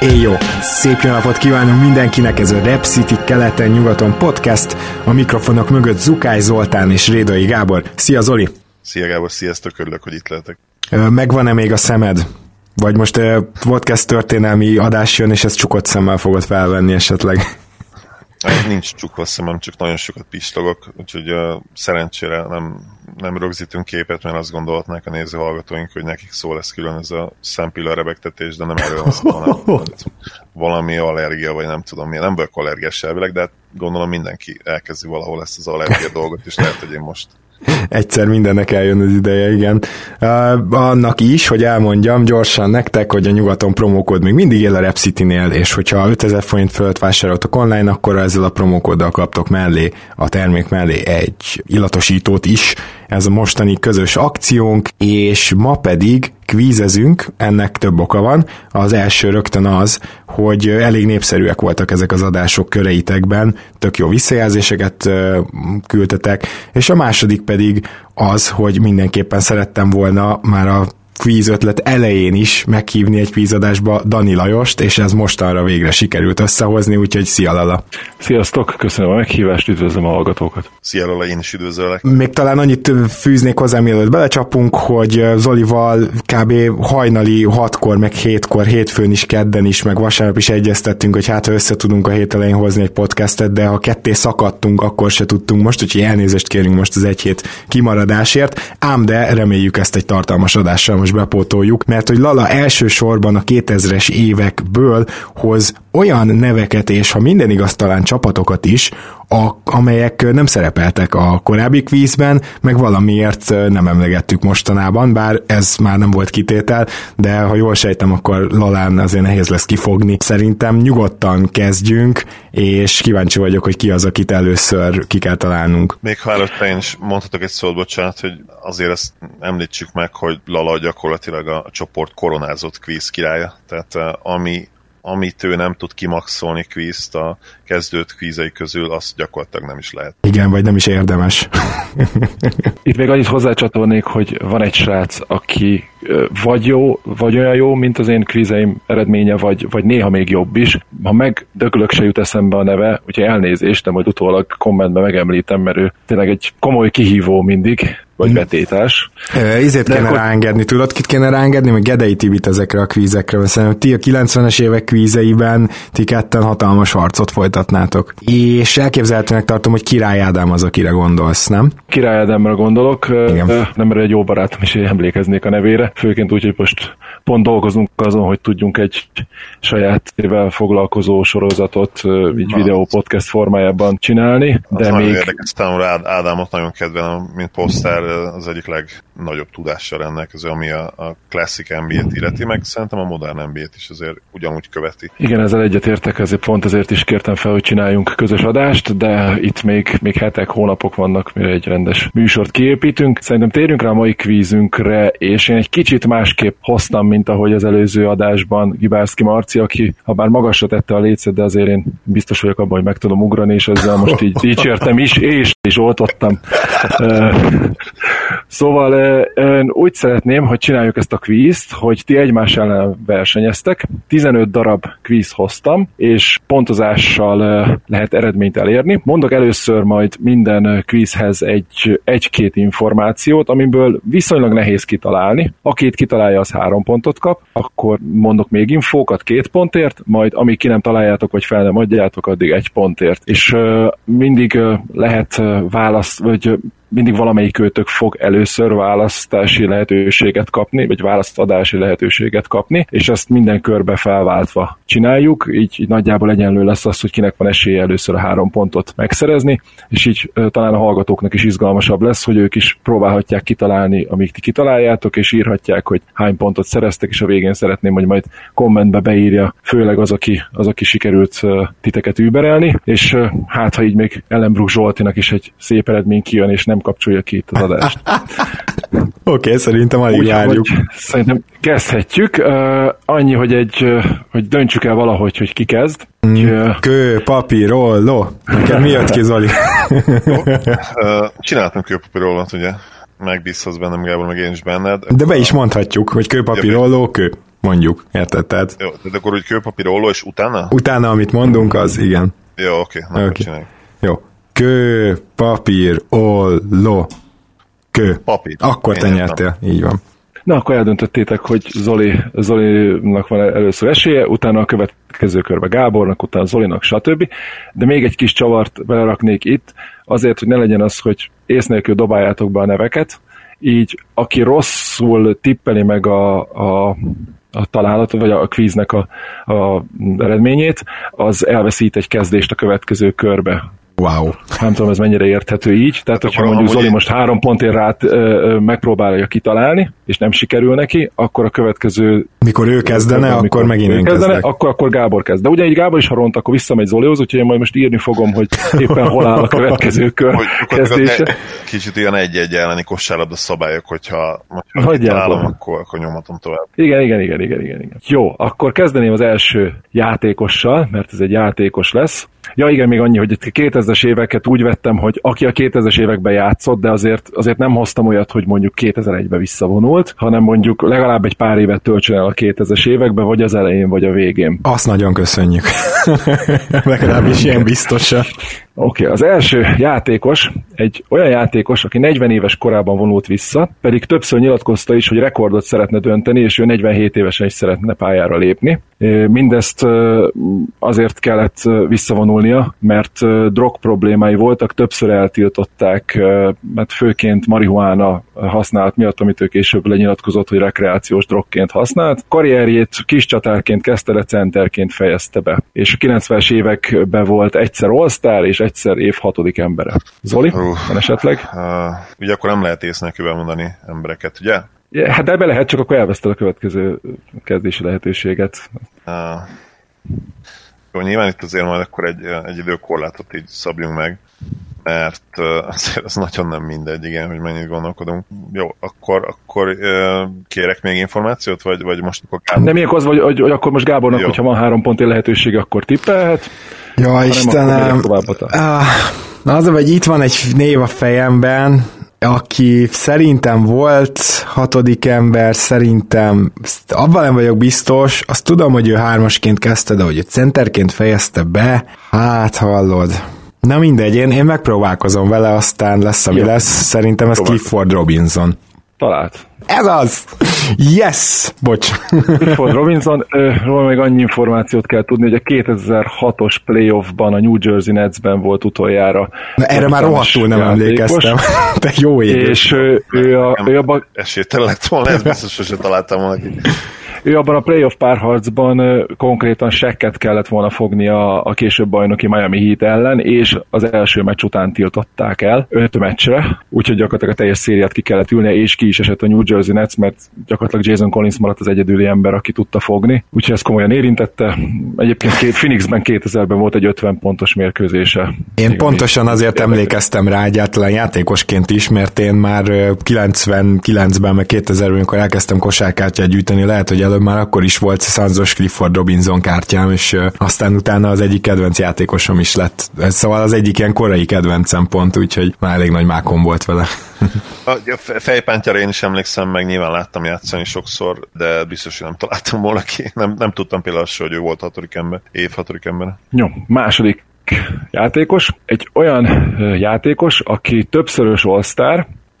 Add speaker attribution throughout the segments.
Speaker 1: Éj jó! Szép jó napot kívánunk mindenkinek, ez a Rep City keleten-nyugaton podcast. A mikrofonok mögött Zukály Zoltán és Rédai Gábor. Szia Zoli!
Speaker 2: Szia Gábor, sziasztok, örülök, hogy itt lehetek.
Speaker 1: Megvan-e még a szemed? Vagy most podcast történelmi adás jön, és ezt csukott szemmel fogod felvenni esetleg?
Speaker 2: Hát nincs csukva szemem, csak nagyon sokat pistogok, úgyhogy uh, szerencsére nem, nem rögzítünk képet, mert azt gondolhatnák a néző hallgatóink, hogy nekik szó lesz külön ez a szempilla de nem erről van szó, hanem valami allergia, vagy nem tudom milyen. Nem vagyok allergiás elvileg, de hát gondolom mindenki elkezdi valahol ezt az allergia dolgot, és lehet, hogy én most
Speaker 1: Egyszer mindennek eljön az ideje, igen. Uh, annak is, hogy elmondjam gyorsan nektek, hogy a nyugaton promókód még mindig él a Repcity-nél, és hogyha 5000 forint fölött vásároltok online, akkor ezzel a promókóddal kaptok mellé, a termék mellé egy illatosítót is. Ez a mostani közös akciónk, és ma pedig kvízezünk, ennek több oka van. Az első rögtön az, hogy elég népszerűek voltak ezek az adások köreitekben, tök jó visszajelzéseket küldtetek, és a második pedig az, hogy mindenképpen szerettem volna már a kvíz ötlet elején is meghívni egy kvízadásba Dani Lajost, és ez mostanra végre sikerült összehozni, úgyhogy szia Lala!
Speaker 3: Sziasztok, köszönöm a meghívást, üdvözlöm a hallgatókat!
Speaker 2: Szia Lala, én is üdvözöllek!
Speaker 1: Még talán annyit fűznék hozzá, mielőtt belecsapunk, hogy Zolival kb. hajnali 6-kor, meg 7-kor, hétfőn is, kedden is, meg vasárnap is egyeztettünk, hogy hát ha össze tudunk a hét elején hozni egy podcastet, de ha ketté szakadtunk, akkor se tudtunk most, úgyhogy elnézést kérünk most az egy hét kimaradásért, ám de reméljük ezt egy tartalmas adással most most bepótoljuk, mert hogy Lala elsősorban a 2000-es évekből hoz olyan neveket, és ha minden igaz, talán csapatokat is, a, amelyek nem szerepeltek a korábbi kvízben, meg valamiért nem emlegettük mostanában, bár ez már nem volt kitétel, de ha jól sejtem, akkor Lalán azért nehéz lesz kifogni. Szerintem nyugodtan kezdjünk, és kíváncsi vagyok, hogy ki az, akit először ki kell találnunk.
Speaker 2: Még ha előtte én is mondhatok egy szót, bocsánat, hogy azért ezt említsük meg, hogy Lala gyakorlatilag a csoport koronázott kvíz királya, tehát ami amit ő nem tud kimaxolni kvízt a kezdőt kvízei közül, azt gyakorlatilag nem is lehet.
Speaker 1: Igen, vagy nem is érdemes.
Speaker 3: Itt még annyit hozzácsatolnék, hogy van egy srác, aki vagy jó, vagy olyan jó, mint az én kvízeim eredménye, vagy, vagy néha még jobb is. Ha meg döglök se jut eszembe a neve, úgyhogy elnézést, de majd utólag kommentben megemlítem, mert ő tényleg egy komoly kihívó mindig, vagy betétás.
Speaker 1: Ezért kéne akkor... ráengedni, tudod, kit kéne ráengedni, meg Gedei Tibit ezekre a kvízekre, mert szerintem ti a 90-es évek kvízeiben ti ketten hatalmas harcot folytatnátok. És elképzelhetőnek tartom, hogy Király Ádám az, akire gondolsz, nem?
Speaker 3: Király Ádámra gondolok, Igen. nem mert egy jó barátom is emlékeznék a nevére, főként úgy, hogy most pont dolgozunk azon, hogy tudjunk egy saját ével foglalkozó sorozatot így videó podcast formájában csinálni.
Speaker 2: Az de még... érdekes számomra Ádámot nagyon kedvelem, mint poszter az egyik legnagyobb tudással rendelkező, ami a, a classic NBA-t illeti, meg szerintem a modern NBA-t is azért ugyanúgy követi.
Speaker 3: Igen, ezzel egyetértek, ezért pont ezért is kértem fel, hogy csináljunk közös adást, de itt még, még hetek, hónapok vannak, mire egy rendes műsort kiépítünk. Szerintem térjünk rá a mai kvízünkre, és én egy kicsit másképp hoztam, mint ahogy az előző adásban Gibárszki Marci, aki ha bár magasra tette a lécet, de azért én biztos vagyok abban, hogy meg tudom ugrani, és ezzel most így dicsértem is, és is oltottam. Szóval én úgy szeretném, hogy csináljuk ezt a kvízt, hogy ti egymás ellen versenyeztek. 15 darab kvíz hoztam, és pontozással lehet eredményt elérni. Mondok először majd minden kvízhez egy, egy-két információt, amiből viszonylag nehéz kitalálni. Akit kitalálja, az három pontot kap, akkor mondok még infókat két pontért, majd amíg ki nem találjátok, vagy fel nem adjátok, addig egy pontért. És mindig lehet választ, vagy mindig valamelyik őtök fog először választási lehetőséget kapni, vagy választadási lehetőséget kapni, és ezt minden körbe felváltva csináljuk, így, így nagyjából egyenlő lesz az, hogy kinek van esélye először a három pontot megszerezni, és így talán a hallgatóknak is izgalmasabb lesz, hogy ők is próbálhatják kitalálni, amíg ti kitaláljátok, és írhatják, hogy hány pontot szereztek, és a végén szeretném, hogy majd kommentbe beírja, főleg az, aki, az, aki sikerült titeket überelni, és hát, ha így még Ellenbrook Zsoltinak is egy szép eredmény kijön, és nem kapcsolja ki itt az adást.
Speaker 1: Oké, okay, szerintem alig várjuk.
Speaker 3: Szerintem kezdhetjük. Uh, annyi, hogy egy, uh, hogy döntsük el valahogy, hogy ki kezd.
Speaker 1: Mm, uh, kő, papír, olló. Neked mi jött ki, Zoli?
Speaker 2: uh, csináltam kőpapírollót, ugye? Megbízhatsz bennem, Gábor, meg én is benned.
Speaker 1: De be is mondhatjuk, hogy kőpapír, olló, kő. Mondjuk, érted? Tehát...
Speaker 2: Jó, de akkor úgy kőpapír, olló, és utána?
Speaker 1: Utána, amit mondunk, az igen.
Speaker 2: Jó, oké, okay, okay.
Speaker 1: Jó. Kő, papír, olló, kő.
Speaker 2: Papír.
Speaker 1: Akkor Én te nyertél, így van.
Speaker 3: Na, akkor eldöntöttétek, hogy Zoli, Zolinak van először esélye, utána a következő körbe Gábornak, utána Zolinak, stb. De még egy kis csavart beleraknék itt, azért, hogy ne legyen az, hogy ész nélkül dobáljátok be a neveket, így aki rosszul tippeli meg a, a a találat, vagy a kvíznek a, a eredményét, az elveszít egy kezdést a következő körbe.
Speaker 1: Wow.
Speaker 3: Nem tudom, ez mennyire érthető így. Tehát, hogyha mondjuk Zoli most három pontért rát megpróbálja kitalálni, és nem sikerül neki, akkor a következő...
Speaker 1: Mikor ő kezdene, amikor, akkor megint én kezdene,
Speaker 3: akkor, akkor Gábor kezd. De ugyanígy Gábor is, ha ront, akkor visszamegy Zolihoz, úgyhogy én majd most írni fogom, hogy éppen hol áll a következő kör kezdése.
Speaker 2: Kicsit ilyen egy-egy elleni kosárlabda szabályok, hogyha, hogyha találom, akkor, akkor nyomhatom tovább.
Speaker 3: Igen, igen, igen, igen, igen, igen. Jó, akkor kezdeném az első játékossal, mert ez egy játékos lesz. Ja igen, még annyi, hogy 2000-es éveket úgy vettem, hogy aki a 2000-es években játszott, de azért, azért nem hoztam olyat, hogy mondjuk 2001-ben visszavonult, hanem mondjuk legalább egy pár évet töltsön el a 2000-es években, vagy az elején, vagy a végén.
Speaker 1: Azt nagyon köszönjük. legalábbis ilyen biztosan.
Speaker 3: Oké, okay, az első játékos egy olyan játékos, aki 40 éves korában vonult vissza, pedig többször nyilatkozta is, hogy rekordot szeretne dönteni, és ő 47 évesen is szeretne pályára lépni. Mindezt azért kellett visszavonulnia, mert drog problémái voltak, többször eltiltották, mert főként marihuána használat miatt, amit ő később lenyilatkozott, hogy rekreációs drogként használt. Karrierjét kis csatárként kezdte, de centerként fejezte be. És a 90-es években volt egyszer All-Star, és egyszer év hatodik embere. Zoli, uh, van esetleg? Uh,
Speaker 2: ugye akkor nem lehet ész mondani embereket, ugye?
Speaker 3: Ja, hát ebbe lehet, csak akkor elveszted a következő kezdési lehetőséget. Uh,
Speaker 2: jó, nyilván itt azért majd akkor egy, egy időkorlátot így szabjunk meg, mert azért az nagyon nem mindegy, igen, hogy mennyit gondolkodunk. Jó, akkor, akkor kérek még információt, vagy, vagy most akkor
Speaker 3: Gábor... Nem ilyenkor az, vagy, hogy, hogy akkor most Gábornak, Jó. hogyha van három ponti lehetőség, akkor tippelhet.
Speaker 1: Ja, Istenem. Ah, az, hogy itt van egy név a fejemben, aki szerintem volt hatodik ember, szerintem abban nem vagyok biztos, azt tudom, hogy ő hármasként kezdte, de hogy ő centerként fejezte be, hát hallod. Na mindegy, én, én megpróbálkozom vele, aztán lesz, ami Jó. lesz. Szerintem ez Clifford Robinson.
Speaker 3: Talált.
Speaker 1: Ez az! Yes! Bocs.
Speaker 3: Clifford Robinson, róla még annyi információt kell tudni, hogy a 2006-os playoffban a New Jersey Netsben volt utoljára.
Speaker 1: Na, erre már rohadtul nem játékos. emlékeztem. Te jó
Speaker 3: év. És ő, ő, a, ő
Speaker 2: abban... Esélytelen lett volna, ez biztos, hogy találtam volna ki.
Speaker 3: Ő abban a playoff párharcban konkrétan sekket kellett volna fogni a, a később bajnoki Miami Heat ellen, és az első meccs után tiltották el öt meccsre, úgyhogy gyakorlatilag a teljes szériát ki kellett ülnie, és ki is esett a New Jersey Nets, mert gyakorlatilag Jason Collins maradt az egyedüli ember, aki tudta fogni, úgyhogy ez komolyan érintette. Egyébként két, Phoenixben 2000-ben volt egy 50 pontos mérkőzése.
Speaker 1: Én pontosan azért emlékeztem rá egyáltalán játékosként is, mert én már 99-ben, meg 2000-ben, amikor elkezdtem kosárkártyát gyűjteni, lehet, hogy előbb már akkor is volt Sanzos Clifford Robinson kártyám, és aztán utána az egyik kedvenc játékosom is lett. Ez szóval az egyik ilyen korai kedvencem pont, úgyhogy már elég nagy mákom volt vele.
Speaker 2: A fejpántjára én is emlékszem, meg nyilván láttam játszani sokszor, de biztos, hogy nem találtam volna ki. Nem, nem tudtam például azt, hogy ő volt hatodik ember, év hatodik ember.
Speaker 3: Jó, második játékos. Egy olyan játékos, aki többszörös all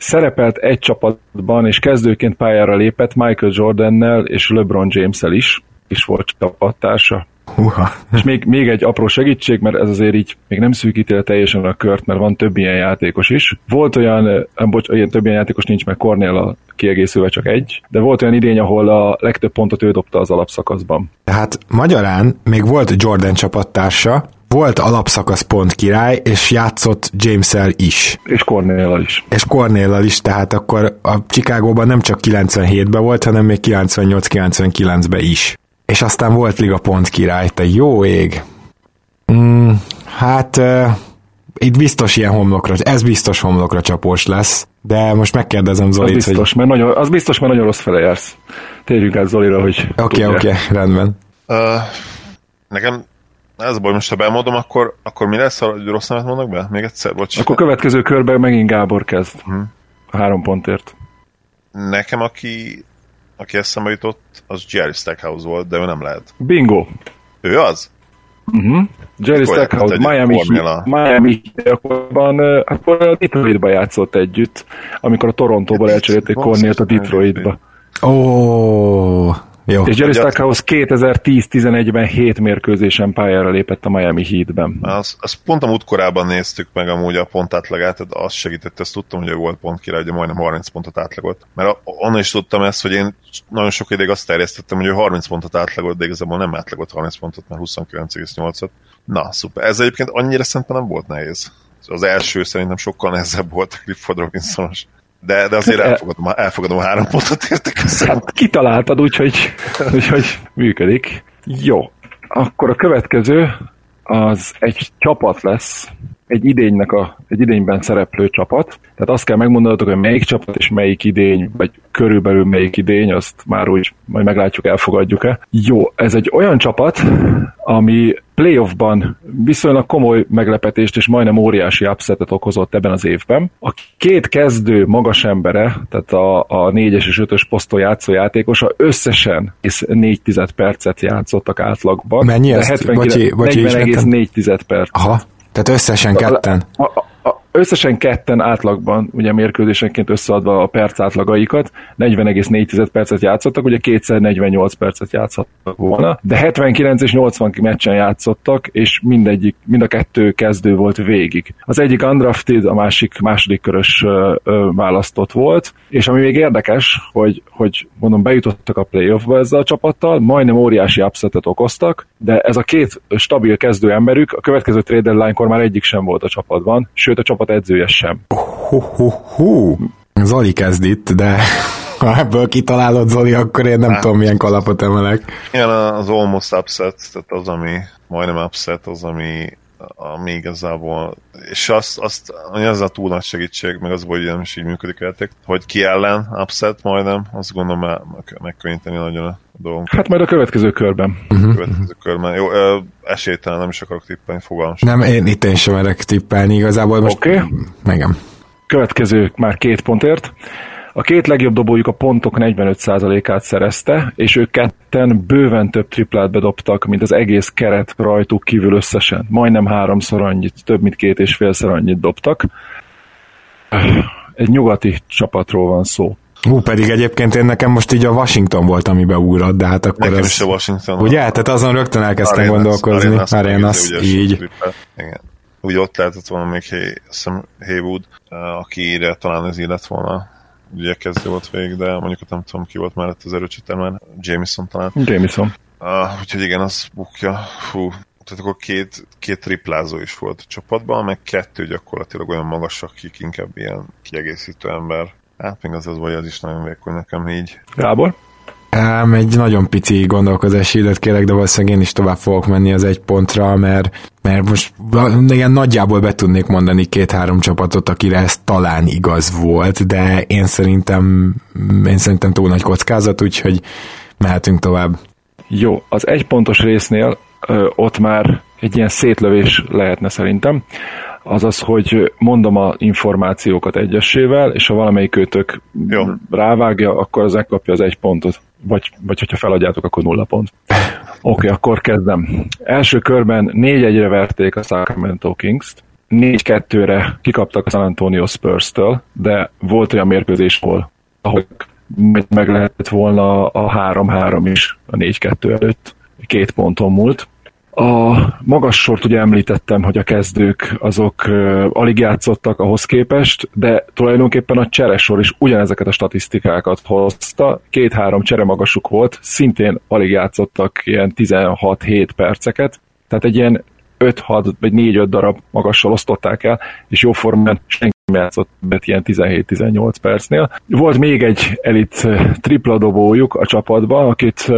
Speaker 3: szerepelt egy csapatban, és kezdőként pályára lépett Michael Jordannel és LeBron James-el is, is volt csapattársa.
Speaker 1: Húha.
Speaker 3: És még, még egy apró segítség, mert ez azért így még nem szűkíti le teljesen a kört, mert van több ilyen játékos is. Volt olyan, eh, bocs, ilyen több ilyen játékos nincs, mert Cornél a kiegészülve csak egy, de volt olyan idény, ahol a legtöbb pontot ő dobta az alapszakaszban.
Speaker 1: Tehát magyarán még volt Jordan csapattársa, volt alapszakasz pont király, és játszott james is.
Speaker 3: És cornél is.
Speaker 1: És cornél is, tehát akkor a Chicagóban nem csak 97-ben volt, hanem még 98-99-ben is. És aztán volt liga pont király, te jó ég. Mm, hát uh, itt biztos ilyen homlokra, ez biztos homlokra csapós lesz, de most megkérdezem Zolit,
Speaker 3: az biztos,
Speaker 1: hogy...
Speaker 3: mert nagyon, az biztos, mert nagyon rossz fele jársz. Térjünk át Zolira, hogy
Speaker 1: Oké, okay, oké, okay, rendben. Uh,
Speaker 2: nekem ez a baj, most ha bemondom, akkor, akkor mi lesz, hogy rossz nevet mondok be? Még egyszer, bocs.
Speaker 3: Akkor következő körben megint Gábor kezd. Hmm. A három pontért.
Speaker 2: Nekem, aki, aki eszembe jutott, az Jerry Stackhouse volt, de ő nem lehet.
Speaker 3: Bingo.
Speaker 2: Ő az?
Speaker 3: Uh-huh. Jerry Stackhouse, Miami, a... Miami akkor, akkor a Detroitba játszott együtt, amikor a Torontóból elcserélték Cornélt a Detroitba.
Speaker 1: Ó, oh, jó.
Speaker 3: És Jerry Stackhouse 2010-11-ben 7 mérkőzésen pályára lépett a Miami Heatben.
Speaker 2: Azt, azt pont a múltkorában néztük meg amúgy a pont átlagát, tehát azt segített, ezt tudtam, hogy ő volt pont király, hogy majdnem 30 pontot átlagolt. Mert onnan is tudtam ezt, hogy én nagyon sok ideig azt terjesztettem, hogy ő 30 pontot átlagolt, de igazából nem átlagolt 30 pontot, mert 29,8-at. Na, szuper. Ez egyébként annyira szerintem nem volt nehéz. Az első szerintem sokkal nehezebb volt a Clifford Robinsonos. De, de azért hát, elfogadom, elfogadom a három pontot értek.
Speaker 3: Hát kitaláltad, úgyhogy, úgyhogy működik. Jó, akkor a következő az egy csapat lesz, egy idénynek a, egy idényben szereplő csapat. Tehát azt kell megmondanatok, hogy melyik csapat és melyik idény, vagy körülbelül melyik idény, azt már úgy majd meglátjuk, elfogadjuk-e. Jó, ez egy olyan csapat, ami playoffban viszonylag komoly meglepetést és majdnem óriási upsetet okozott ebben az évben. A két kezdő magas embere, tehát a, a 4-es és 5-ös poszton játszó játékosa összesen 4 percet játszottak átlagban.
Speaker 1: Mennyi ezt?
Speaker 3: 40,4 perc.
Speaker 1: Aha, tehát összesen ketten.
Speaker 3: A, a, összesen ketten átlagban, ugye mérkőzésenként összeadva a perc átlagaikat, 40,4 percet játszottak, ugye kétszer 48 percet játszottak volna, de 79 és 80 meccsen játszottak, és mindegyik, mind a kettő kezdő volt végig. Az egyik undrafted, a másik második körös ö, ö, választott volt, és ami még érdekes, hogy, hogy mondom, bejutottak a playoffba ezzel a csapattal, majdnem óriási upsetet okoztak, de ez a két stabil kezdő emberük a következő trade deadline-kor már egyik sem volt a csapatban, sőt a csapat edzője sem.
Speaker 1: Hú, hú, hú. Zoli kezd itt, de ha ebből kitalálod Zoli, akkor én nem hát, tudom, milyen kalapot emelek.
Speaker 2: Igen, az almost upset, tehát az, ami majdnem upset, az, ami ami igazából, és azt, azt hogy ez a túl nagy segítség, meg az, hogy nem is így működik a játék, hogy ki ellen upset majdnem, azt gondolom meg, megkönnyíteni nagyon dolgunkat.
Speaker 3: Hát majd a következő körben.
Speaker 2: Uh-huh. Következő körben. Jó, esélytelen, nem is akarok tippelni, fogalmam
Speaker 1: Nem, én itt én sem merek tippelni igazából. Most
Speaker 3: Oké. Okay.
Speaker 1: Megem.
Speaker 3: Következő már két pontért. A két legjobb dobójuk a pontok 45%-át szerezte, és ők ketten bőven több triplát bedobtak, mint az egész keret rajtuk kívül összesen. Majdnem háromszor annyit, több mint két és félszer annyit dobtak. Egy nyugati csapatról van szó.
Speaker 1: Hú, pedig egyébként én nekem most így a Washington volt, ami beugrott, de hát akkor
Speaker 2: nekem az... is a Washington.
Speaker 1: Ugye? Tehát azon rögtön elkezdtem Arenas, gondolkozni. Arenas,
Speaker 2: Arenas
Speaker 1: így.
Speaker 2: Igen. Úgy ott lehetett volna még Hay, Haywood, aki ide talán ez illet volna ugye kezdő volt végig, de mondjuk nem tudom ki volt mellett az erőcsatár, mert Jameson talán.
Speaker 3: Jameson.
Speaker 2: Uh, úgyhogy igen, az bukja. Fú, tehát akkor két, két triplázó is volt a csapatban, meg kettő gyakorlatilag olyan magas, akik inkább ilyen kiegészítő ember. Hát még az az vagy, az is nagyon vékony nekem így.
Speaker 3: Gábor?
Speaker 1: Ám egy nagyon pici gondolkozási időt kérek, de valószínűleg én is tovább fogok menni az egy pontra, mert, mert most igen, nagyjából be tudnék mondani két-három csapatot, akire ez talán igaz volt, de én szerintem, én szerintem túl nagy kockázat, úgyhogy mehetünk tovább.
Speaker 3: Jó, az egy pontos résznél ö, ott már egy ilyen szétlövés lehetne szerintem azaz, hogy mondom a információkat egyesével, és ha valamelyik őtök Jó. rávágja, akkor az megkapja az egy pontot. Vagy, vagy hogyha feladjátok, akkor nulla pont. Oké, okay, akkor kezdem. Első körben négy egyre verték a Sacramento Kings-t, 4-2-re kikaptak a San Antonio Spurs-től, de volt olyan mérkőzés, ahol, ahol meg lehetett volna a 3-3 is a 4-2 előtt, két ponton múlt A magas sort ugye említettem, hogy a kezdők azok uh, alig játszottak ahhoz képest, de tulajdonképpen a cseresor is ugyanezeket a statisztikákat hozta. Két-három csere magasuk volt, szintén alig játszottak ilyen 16-7 perceket, tehát egy ilyen 5-6 vagy 4-5 darab magassal osztották el, és jó formán senki nem játszott bet ilyen 17-18 percnél. Volt még egy elit tripla dobójuk a csapatban, akit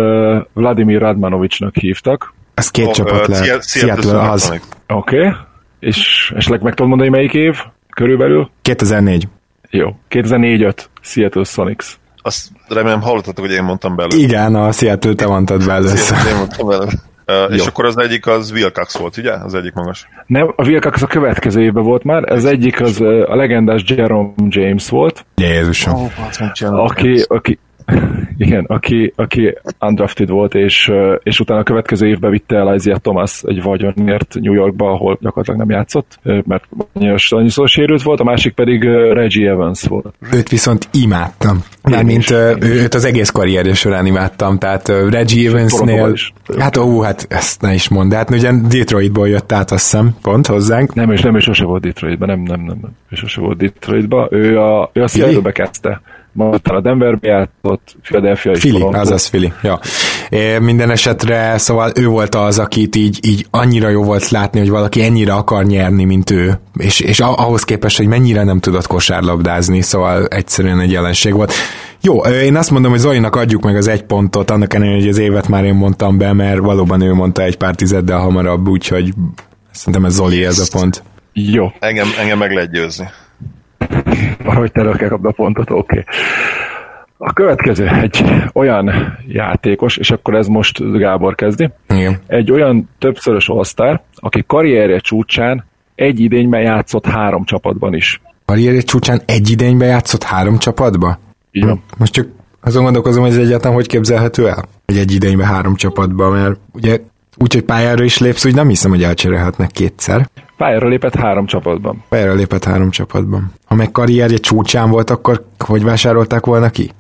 Speaker 3: Vladimir Radmanovicsnak hívtak.
Speaker 1: Ez két oh, csapat uh, lehet. Seattle
Speaker 3: az. Oké. Okay. És esetleg meg tudod mondani, melyik év? Körülbelül?
Speaker 1: 2004.
Speaker 3: Jó. 2004-5. Seattle Sonics.
Speaker 2: Azt remélem hallottatok, hogy én mondtam belőle.
Speaker 1: Igen, a Seattle te mondtad belőle.
Speaker 2: Én mondtam belőle. Uh, és akkor az egyik az Wilcox volt, ugye? Az egyik magas.
Speaker 3: Nem, a Wilcox a következő évben volt már, ez egyik az a legendás Jerome James volt.
Speaker 1: Jézusom.
Speaker 3: Oh, aki, aki, igen, aki, aki undrafted volt, és, és utána a következő évben vitte el Isaiah Thomas egy vagyonért New Yorkba, ahol gyakorlatilag nem játszott, mert annyiszor sérült volt, a másik pedig Reggie Evans volt.
Speaker 1: Őt viszont imádtam. Mármint őt az egész karrierje során imádtam, tehát Reggie Evansnél, hát ó, hát ezt ne is mondd, hát ugye Detroitból jött át, azt hiszem, pont hozzánk.
Speaker 3: Nem, és nem, és sose volt Detroitban, nem, nem, nem, nem, és sose volt Detroitban, ő a, ő a Seattle-be kezdte majd a Denverbe játszott, Philadelphia is
Speaker 1: Fili, azaz Fili, ja. É, minden esetre, szóval ő volt az, akit így, így annyira jó volt látni, hogy valaki ennyire akar nyerni, mint ő, és, és ahhoz képest, hogy mennyire nem tudott kosárlabdázni, szóval egyszerűen egy jelenség volt. Jó, én azt mondom, hogy Zolinak adjuk meg az egy pontot, annak ellenére, hogy az évet már én mondtam be, mert valóban ő mondta egy pár tizeddel hamarabb, úgyhogy szerintem ez Zoli ez a pont.
Speaker 3: Jó.
Speaker 2: Engem, engem meg lehet győzni.
Speaker 3: Valahogy te kell kapni a pontot, oké. Okay. A következő egy olyan játékos, és akkor ez most Gábor kezdi,
Speaker 1: Igen.
Speaker 3: egy olyan többszörös osztár, aki karrierje csúcsán egy idényben játszott három csapatban is.
Speaker 1: Karrierje csúcsán egy idényben játszott három csapatba?
Speaker 3: Igen.
Speaker 1: Most csak azon gondolkozom, hogy ez egyáltalán hogy képzelhető el? Hogy egy idényben három csapatban, mert ugye úgy, hogy pályára is lépsz, úgy nem hiszem, hogy elcserélhetnek kétszer.
Speaker 3: Pályára lépett három csapatban.
Speaker 1: Pályára lépett három csapatban. Ha meg karrierje csúcsán volt, akkor hogy vásárolták volna ki?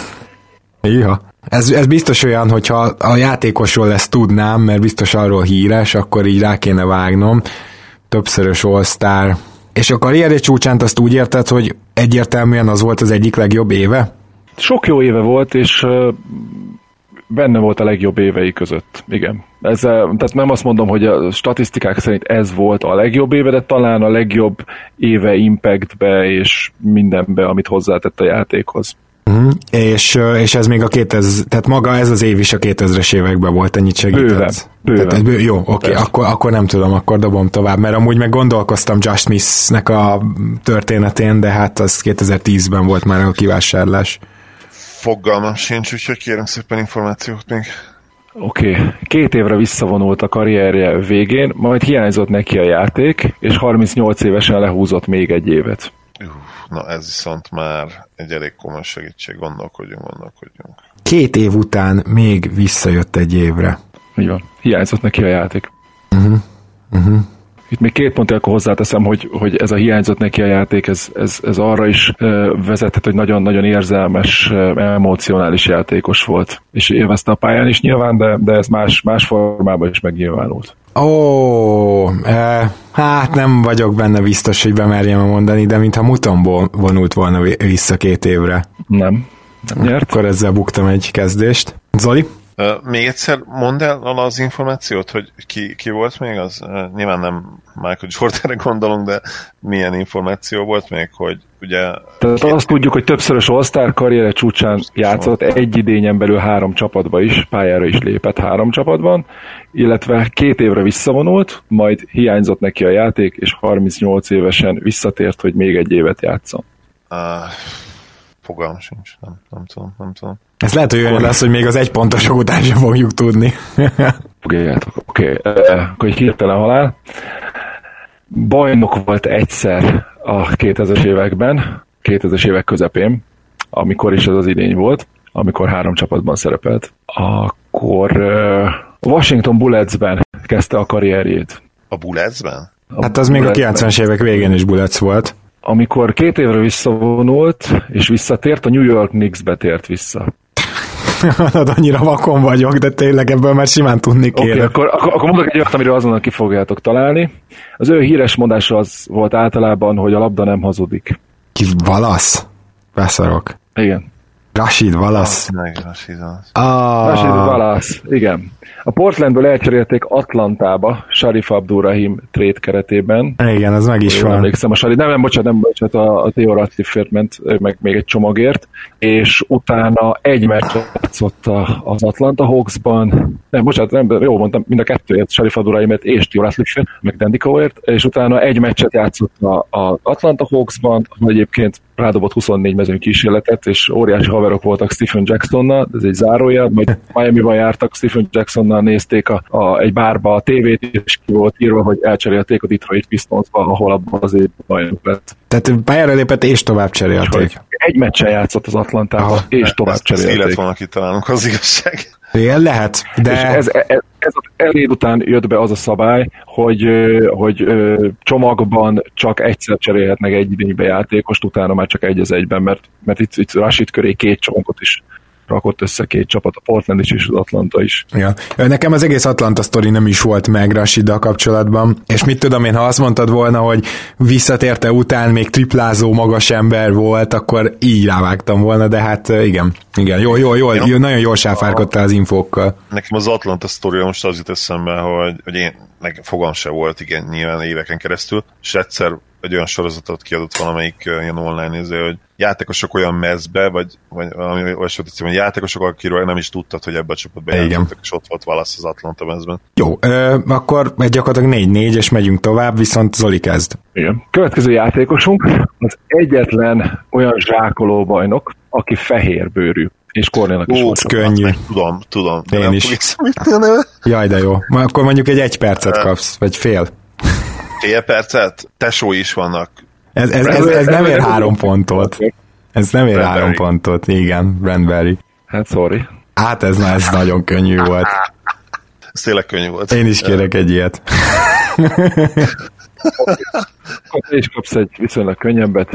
Speaker 1: Iha. Ez, ez biztos olyan, hogyha a játékosról ezt tudnám, mert biztos arról híres, akkor így rá kéne vágnom. Többszörös all És a karrierje csúcsán azt úgy érted, hogy egyértelműen az volt az egyik legjobb éve?
Speaker 3: Sok jó éve volt, és benne volt a legjobb évei között. Igen. Ez, tehát nem azt mondom, hogy a statisztikák szerint ez volt a legjobb éve, de talán a legjobb éve impactbe és mindenbe, amit hozzátett a játékhoz.
Speaker 1: Uh-huh. És, és ez még a 2000, tehát maga ez az év is a 2000-es években volt, ennyit segített?
Speaker 3: Bőven. Bőven.
Speaker 1: Tehát, bő, jó, oké, okay, akkor, akkor nem tudom, akkor dobom tovább, mert amúgy meg gondolkoztam Josh Smith-nek a történetén, de hát az 2010-ben volt már a kivásárlás.
Speaker 2: Fogalmam sincs, úgyhogy kérem szépen információt még.
Speaker 3: Oké, okay. két évre visszavonult a karrierje végén, majd hiányzott neki a játék, és 38 évesen lehúzott még egy évet.
Speaker 2: Uh, na ez viszont már egy elég komoly segítség, gondolkodjunk, gondolkodjunk.
Speaker 1: Két év után még visszajött egy évre.
Speaker 3: Így van, hiányzott neki a játék.
Speaker 1: Uh-huh. Uh-huh.
Speaker 3: Itt még két pont akkor hozzáteszem, hogy, hogy ez a hiányzott neki a játék, ez, ez, ez arra is vezethet, hogy nagyon-nagyon érzelmes, emocionális játékos volt. És élvezte a pályán is nyilván, de, de ez más, más formában is megnyilvánult.
Speaker 1: Ó, e, hát nem vagyok benne biztos, hogy bemerjem mondani, de mintha mutomból vonult volna vissza két évre.
Speaker 3: Nem. Nem nyert.
Speaker 1: Akkor ezzel buktam egy kezdést. Zoli?
Speaker 2: Még egyszer mondd el az információt, hogy ki, ki volt még az? Uh, nyilván nem Michael Jordanre gondolunk, de milyen információ volt még, hogy ugye...
Speaker 3: Tehát két... azt tudjuk, hogy többszörös All-Star karriere csúcsán játszott egy idényen belül három csapatba is, pályára is lépett három csapatban, illetve két évre visszavonult, majd hiányzott neki a játék, és 38 évesen visszatért, hogy még egy évet játszon.
Speaker 2: Uh, fogalm sincs, nem, nem tudom, nem tudom.
Speaker 1: Ez lehet, hogy olyan lesz, hogy még az egy pontos után sem fogjuk tudni.
Speaker 3: Oké, okay, okay. akkor egy hirtelen halál. Bajnok volt egyszer a 2000-es években, 2000-es évek közepén, amikor is ez az idény volt, amikor három csapatban szerepelt. Akkor Washington Bulletsben kezdte a karrierjét.
Speaker 2: A Bulletsben?
Speaker 1: Hát az még a 90-es évek végén is Bullets volt.
Speaker 3: Amikor két évre visszavonult, és visszatért, a New York Knicks betért vissza.
Speaker 1: Annyira vakon vagyok, de tényleg ebből már simán tudni kéne.
Speaker 3: okay, akkor, akkor, akkor mondok egy olyat, amiről azonnal ki fogjátok találni. Az ő híres mondása az volt általában, hogy a labda nem hazudik.
Speaker 1: Ki valasz? Beszarok.
Speaker 3: Igen.
Speaker 1: Rashid valasz.
Speaker 2: Meg, Rashidon.
Speaker 1: Ah,
Speaker 3: Rashid Wallace, igen. A Portlandből elcserélték Atlantába, Sharif Abdurrahim trade keretében.
Speaker 1: igen, az meg is van.
Speaker 3: emlékszem, a Sharif, nem, nem, bocsánat, nem, bocsánat, a, a Theo Ratcliffe-ért ment, meg még egy csomagért, és utána egy meccset játszott a- az Atlanta Hawksban, nem, bocsánat, nem, jó mondtam, mind a kettőért, Sharif Abdurrahimért és Theo Ratcliffe, meg Dendikoért, és utána egy meccset játszott a- az Atlanta Hawksban, ahol egyébként rádobott 24 mezőny kísérletet, és óriási haverok voltak Stephen Jacksonnal, ez egy zárójel, majd Miami-ban jártak, Stephen Jacksonnal nézték a, a, egy bárba a tévét, és ki volt írva, hogy elcserélték a Detroit Pistonsba, ahol abban az évben bajnok lett.
Speaker 1: Tehát pályára lépett és tovább cserélték.
Speaker 3: Egy meccsen játszott az Atlantában,
Speaker 1: Aha.
Speaker 3: és tovább
Speaker 2: Ezt, ezt
Speaker 3: cserélték.
Speaker 2: élet volna kitalálnunk, az igazság.
Speaker 1: Igen, lehet, de
Speaker 3: És ez, ez, ez az eléd után jött be az a szabály, hogy, hogy csomagban csak egyszer cserélhetnek egy idénybe játékost, utána már csak egy az egyben, mert, mert itt, itt Rashid köré két csomagot is rakott össze két csapat, a Portland is és az Atlanta is.
Speaker 1: Ja. Nekem az egész Atlanta sztori nem is volt meg Rashiddal kapcsolatban, és mit tudom én, ha azt mondtad volna, hogy visszatérte után még triplázó magas ember volt, akkor így rávágtam volna, de hát igen, igen, jó, jó, jó, jó nagyon jól sáfárkodtál az infókkal.
Speaker 2: Nekem az Atlanta sztoria most az jut eszembe, hogy, hogy én nekem fogam se volt, igen, nyilván éveken keresztül, és egyszer egy olyan sorozatot kiadott valamelyik ilyen online néző, hogy játékosok olyan mezbe, vagy, vagy valami olyasmit hogy játékosok, akiről nem is tudtad, hogy ebbe a csapatba játszottak, és ott volt Wallace az Atlanta mezben.
Speaker 1: Jó, ö, akkor egy gyakorlatilag 4-4, és megyünk tovább, viszont Zoli kezd.
Speaker 3: Igen. Következő játékosunk az egyetlen olyan zsákoló bajnok, aki fehérbőrű. És Kornélnak is
Speaker 2: Ó,
Speaker 3: volt.
Speaker 1: Könnyű.
Speaker 2: Meg tudom, tudom. de
Speaker 1: Én
Speaker 2: nem
Speaker 1: is.
Speaker 2: fog eszembe a neve.
Speaker 1: Jaj, de jó. Akkor mondjuk egy egy percet kapsz, vagy fél.
Speaker 2: Fél percet? Tesói is vannak.
Speaker 1: Ez, ez, ez, ez nem ér három pontot. Ez nem ér
Speaker 2: Brandberry.
Speaker 1: három pontot, igen, Brandberry.
Speaker 3: Hát sorry.
Speaker 1: Hát ez, na, ez nagyon könnyű volt.
Speaker 2: Ez tényleg könnyű volt.
Speaker 1: Én is kérek egy ilyet.
Speaker 3: Te is kapsz egy viszonylag könnyebbet.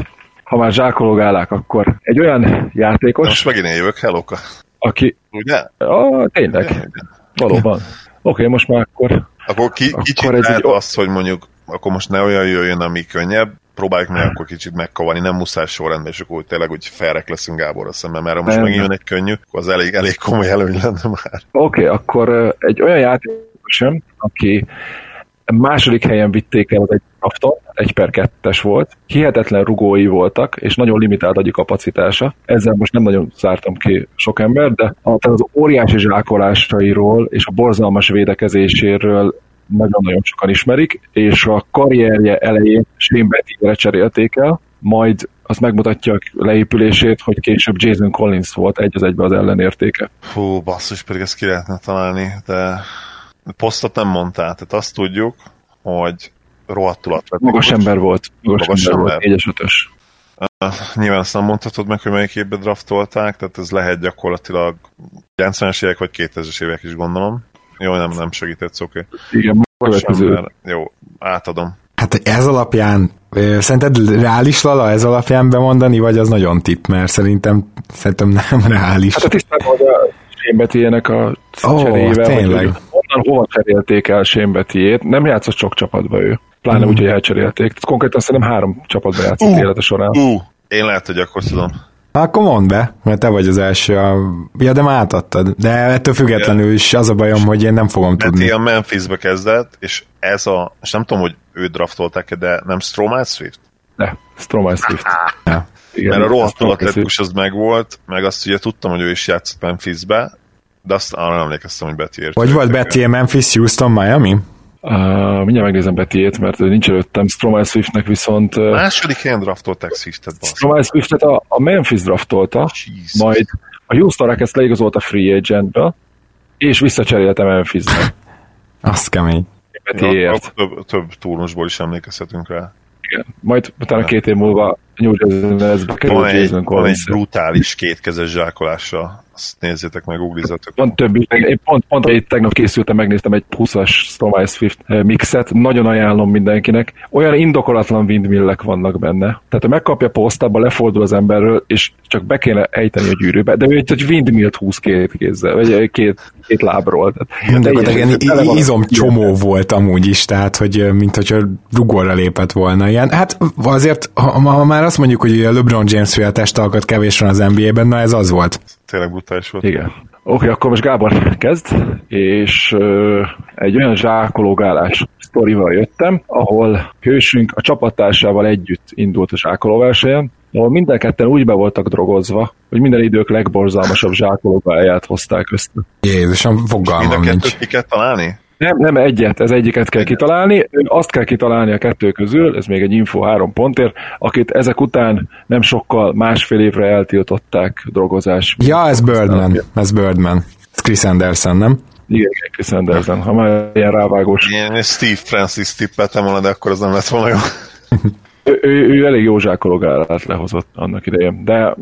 Speaker 3: Ha már zsákologálák, akkor egy olyan játékos,
Speaker 2: Most megint én jövök, helloka.
Speaker 3: aki...
Speaker 2: Ugye?
Speaker 3: Ah, tényleg, valóban. Oké, okay, most már akkor
Speaker 2: Akkor ki,
Speaker 3: Akkor
Speaker 2: kicsit
Speaker 3: ez
Speaker 2: lehet
Speaker 3: egy-
Speaker 2: azt, hogy mondjuk akkor most ne olyan jöjjön, ami könnyebb, próbáljuk meg akkor kicsit megkavarni, nem muszáj sorrendben, és akkor tényleg úgy felrek leszünk Gáborra szemben, mert ha most megint jön egy könnyű, akkor az elég, elég komoly előny lenne már.
Speaker 3: Oké, okay, akkor egy olyan játékos jön, aki második helyen vitték el az egy drafton, egy per kettes volt, hihetetlen rugói voltak, és nagyon limitált agyi kapacitása. Ezzel most nem nagyon zártam ki sok ember, de az óriási zsákolásairól és a borzalmas védekezéséről nagyon-nagyon sokan ismerik, és a karrierje elején Shane Bettyre cserélték el, majd az megmutatja a leépülését, hogy később Jason Collins volt egy az egybe az ellenértéke.
Speaker 2: Hú, basszus, pedig ezt ki lehetne találni, de posztot nem mondtál, tehát azt tudjuk, hogy rohadtul atletikus.
Speaker 3: Magas ember volt. Magas,
Speaker 2: Magas
Speaker 3: ember,
Speaker 2: ember.
Speaker 3: volt. 4-es 5-ös.
Speaker 2: Nyilván azt nem mondhatod meg, hogy melyik évben draftolták, tehát ez lehet gyakorlatilag 90-es évek vagy 2000-es évek is gondolom. Jó, nem, nem segített, oké. Okay.
Speaker 3: Igen, következő.
Speaker 2: Jó, átadom.
Speaker 1: Hát ez alapján, szerinted reális Lala ez alapján bemondani, vagy az nagyon tipp, mert szerintem, szerintem nem reális.
Speaker 3: Hát a tisztában, hogy a Sémbetiének a
Speaker 1: Ó,
Speaker 3: cseréjével,
Speaker 1: tényleg.
Speaker 3: hogy onnan hova cserélték el Sémbetiét, nem játszott sok csapatba ő. Pláne
Speaker 1: Mhm.
Speaker 3: úgy, hogy elcserélték. Tehát konkrétan szerintem három csapatba játszott
Speaker 2: Uh.
Speaker 3: élete során.
Speaker 2: Ú, én lehet, hogy akkor tudom.
Speaker 1: Akkor mondd be, mert te vagy az első. A... Ja, de már átadtad. De ettől függetlenül is az a bajom, hogy én nem fogom
Speaker 2: Mert
Speaker 1: tudni.
Speaker 2: ilyen Memphisbe kezdett, és ez a, és nem tudom, hogy őt draftolták de nem Stromae Swift?
Speaker 3: Ne, Stromae Swift.
Speaker 1: Ja.
Speaker 3: Igen,
Speaker 2: Mert a rohadtul atletikus az megvolt, meg azt ugye tudtam, hogy ő is játszott Memphisbe, de azt arra nem emlékeztem, hogy Betty ért.
Speaker 1: Hogy volt Betty Memphis, Houston, Miami?
Speaker 3: Uh, mindjárt megnézem Betiét, mert nincs előttem. Stromae Swiftnek viszont uh,
Speaker 2: Második helyen draftolták Swiftet.
Speaker 3: Stromae Swiftet a, a Memphis draftolta,
Speaker 2: Jesus.
Speaker 3: majd a Houston Rockets leigazolta free agentbe, és visszacserélte Memphisbe.
Speaker 1: Az kemény.
Speaker 2: Ja,
Speaker 3: Betiért.
Speaker 2: akkor több, több turnusból is emlékezhetünk rá.
Speaker 3: Igen. Majd utána két év múlva New Jersey került
Speaker 2: Van egy, van egy brutális kétkezes zsákolása. Azt nézzétek meg, googlizatok.
Speaker 3: Van több is. Én pont, pont itt tegnap készültem, megnéztem egy 20-as Storm Swift eh, mixet, nagyon ajánlom mindenkinek. Olyan indokolatlan windmillek vannak benne. Tehát ha megkapja posztába, lefordul az emberről, és csak be kéne ejteni a gyűrűbe, de ő egy, egy windmillt húz két kézzel, vagy egy két, két lábról. Tehát,
Speaker 1: Gyakorlatilag ilyen
Speaker 3: tele van a-
Speaker 1: izom csomó volt amúgy is, tehát hogy ö, mint hogyha rugorra lépett volna ilyen. Hát azért, ha, ha már azt mondjuk, hogy ugye LeBron James féle testalkat kevés van az NBA-ben, na ez az volt.
Speaker 2: Tényleg brutális volt.
Speaker 3: Igen. Oké, akkor most Gábor kezd, és ö, egy olyan zsákológálás sztorival jöttem, ahol hősünk a csapattársával együtt indult a zsákolóversenyen, ahol minden ketten úgy be voltak drogozva, hogy minden idők legborzalmasabb zsákológálját hozták össze.
Speaker 1: Jézusom,
Speaker 2: Mind a
Speaker 1: fogalmam nincs.
Speaker 2: kettőt ki kell találni?
Speaker 3: Nem, nem egyet, ez egyiket kell kitalálni, azt kell kitalálni a kettő közül, ez még egy info három pontért, akit ezek után nem sokkal másfél évre eltiltották drogozás.
Speaker 1: Ja, ez Birdman, ez Birdman. Ez Chris Anderson, nem?
Speaker 3: Igen, Chris Anderson, ha már ilyen rávágós.
Speaker 2: Én Steve Francis tippeltem volna, de akkor az nem lett volna jó.
Speaker 3: Ő, ő, ő elég jó zsákológálát lehozott annak idején, de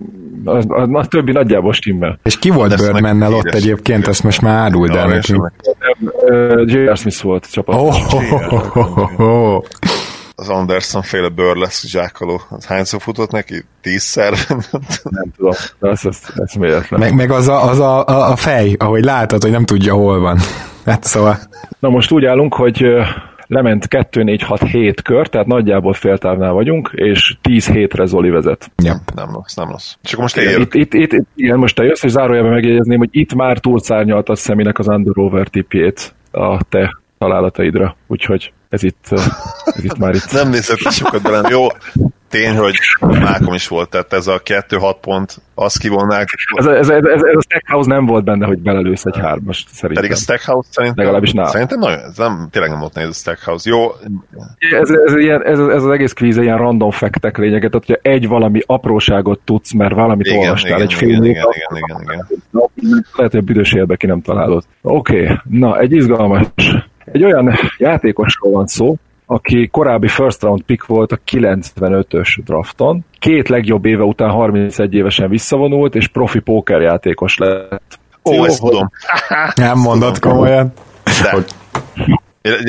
Speaker 3: az, az, az többi nagyjából stimmel.
Speaker 1: És ki volt Birdmannel ott egyébként, ezt most már áruld el nekünk.
Speaker 3: J.R. Smith volt csapat.
Speaker 1: Oh, oh, oh, oh, oh.
Speaker 2: Az Anderson féle burlesque zsákoló. Az hányszor futott neki? Tízszer?
Speaker 3: Nem tudom, de ez, ez, ez méletlen.
Speaker 1: Meg, meg az, a, az a, a, a fej, ahogy látod, hogy nem tudja, hol van. Hát szóval,
Speaker 3: Na most úgy állunk, hogy lement 2-4-6-7 kör, tehát nagyjából féltávnál vagyunk, és 10 hétre Zoli vezet.
Speaker 1: ja.
Speaker 2: nem rossz, nem rossz. És akkor most
Speaker 3: Igen,
Speaker 2: ér.
Speaker 3: itt, itt, itt, itt, igen, most te jössz, és zárójelben megjegyezném, hogy itt már túlszárnyaltad Szeminek az Under Over tipjét a te találataidra, úgyhogy ez itt, ez itt már itt.
Speaker 2: Nem nézett sokat bele. Jó, tény, hogy Mákom is volt, tehát ez a 2-6 pont, azt kivonnák,
Speaker 3: Ez, ez, ez, ez, ez a Stackhouse nem volt benne, hogy belelősz egy hármast, szerintem.
Speaker 2: pedig a Stackhouse szerintem,
Speaker 3: Legalábbis nálam.
Speaker 2: szerintem nagyon, ez nem, tényleg nem volt nehéz a Stackhouse. Jó,
Speaker 3: Ez, ez, ilyen, ez, ez az egész kvíz ilyen random faktek lényeget, tehát hogyha egy valami apróságot tudsz, mert valamit
Speaker 2: igen,
Speaker 3: olvastál
Speaker 2: igen,
Speaker 3: egy fél
Speaker 2: igen,
Speaker 3: év,
Speaker 2: igen, igen, igen, igen.
Speaker 3: lehet, hogy a büdös élbe ki nem találod. Oké, okay. na, egy izgalmas, egy olyan játékosról van szó, aki korábbi first round pick volt a 95-ös drafton. Két legjobb éve után 31 évesen visszavonult, és profi pókerjátékos lett.
Speaker 2: Ó,
Speaker 3: Jó,
Speaker 2: ezt
Speaker 3: hogy-
Speaker 2: tudom.
Speaker 1: nem mondod komolyan.
Speaker 2: De.